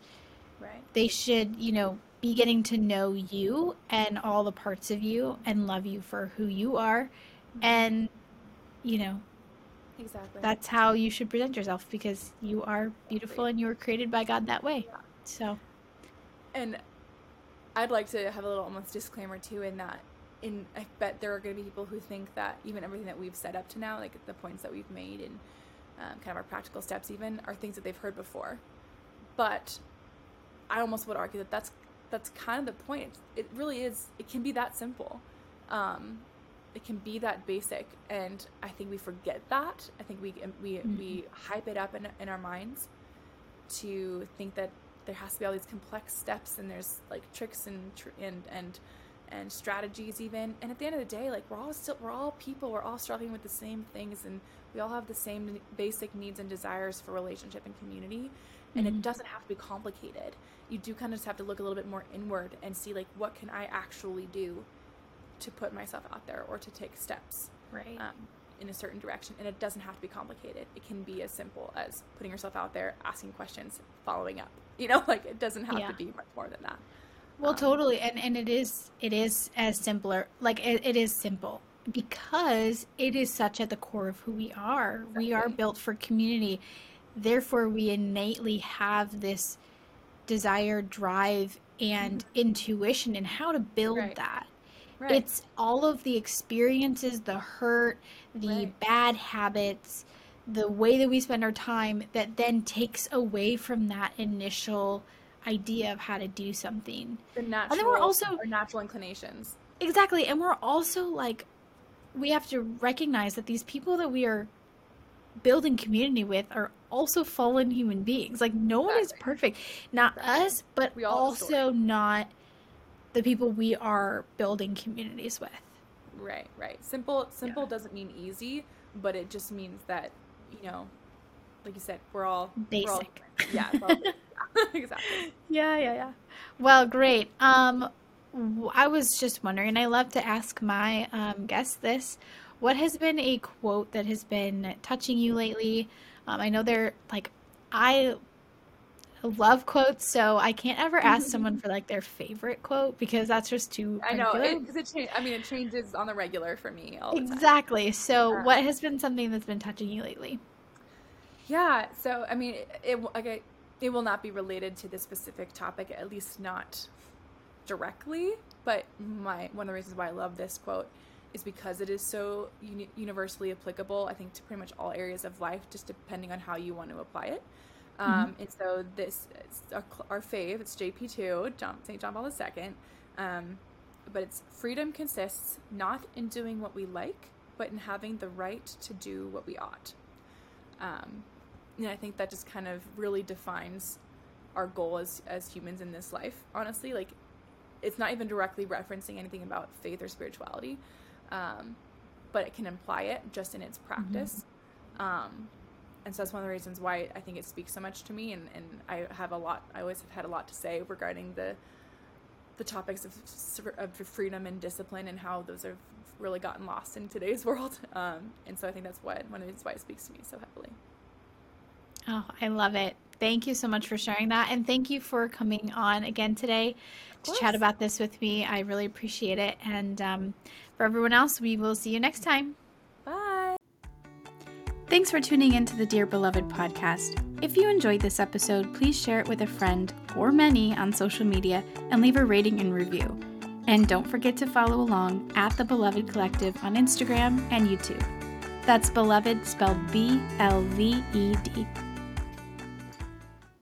Right. They should, you know, be getting to know you and all the parts of you and love you for who you are. Mm-hmm. And, you know, Exactly. that's how you should present yourself because you are beautiful and you were created by God that way. Yeah. So, And I'd like to have a little almost disclaimer too in that in I bet there are going to be people who think that even everything that we've set up to now, like the points that we've made and um, kind of our practical steps, even are things that they've heard before. But I almost would argue that that's that's kind of the point. It really is. It can be that simple. Um, it can be that basic, and I think we forget that. I think we we we hype it up in in our minds to think that there has to be all these complex steps and there's like tricks and tr- and and and strategies even. And at the end of the day like we're all still we're all people. We're all struggling with the same things and we all have the same basic needs and desires for relationship and community. And Mhm. it doesn't have to be complicated. You do kind of just have to look a little bit more inward and see like what can i actually do to put myself out there or to take steps right. um, in a certain direction. And it doesn't have to be complicated. It can be as simple as putting yourself out there asking questions following up. You know like it doesn't have Yeah. to be much more than that Well, Um, totally, and and it is it is as simpler. Like it, it is simple because it is such at the core of who we are. We are built for community. Therefore, we innately have this desire, drive, and intuition in how to build Right. that. right It's all of the experiences, the hurt, the Right. bad habits, the way that we spend our time that then takes away from that initial idea of how to do something. the natural and then we're also- our natural inclinations Exactly. And we're also like, we have to recognize that these people that we are building community with are also fallen human beings. Like, no one is perfect. Not Exactly. us, but We all have a story. also not the people we are building communities with. right right simple simple doesn't mean easy but it just means that you know like you said we're all we're all Basic. yeah all basic. exactly Yeah, yeah, yeah. Well, great. Um, I was just wondering, and I love to ask my um, guests this. What has been a quote that has been touching you lately? Um, I know they're like, I love quotes, so I can't ever ask someone for like their favorite quote because that's just too i know particular. it, it changes. i mean it changes on the regular for me all the time Exactly. So, Yeah. what has been something that's been touching you lately? Yeah, so I mean, it, it will- okay, it will not be related to this specific topic, at least not directly. But my one of the reasons why I love this quote is because it is so uni- universally applicable. I think to pretty much all areas of life, just depending on how you want to apply it. Um, and so this is our, our fave. It's JP two, John St. John Paul II. Um, but it's freedom consists not in doing what we like, but in having the right to do what we ought. Um, and I think that just kind of really defines our goal as as humans in this life. Honestly, like it's not even directly referencing anything about faith or spirituality, um, but it can imply it just in its practice. Mm-hmm. Um, and so that's one of the reasons why I think it speaks so much to me, and, and I have a lot. I always have had a lot to say regarding the the topics of, of freedom and discipline and how those have really gotten lost in today's world. Um, and so I think that's what one of the reasons why it speaks to me so heavily. Oh, I love it. Thank you so much for sharing that. And thank you for coming on again today to chat about this with me. I really appreciate it. And um, for everyone else, we will see you next time. Bye. Thanks for tuning in to the Dear Beloved podcast. If you enjoyed this episode, please share it with a friend or many on social media and leave a rating and review. And don't forget to follow along at the Beloved Collective on Instagram and YouTube. That's Beloved spelled B L V E D.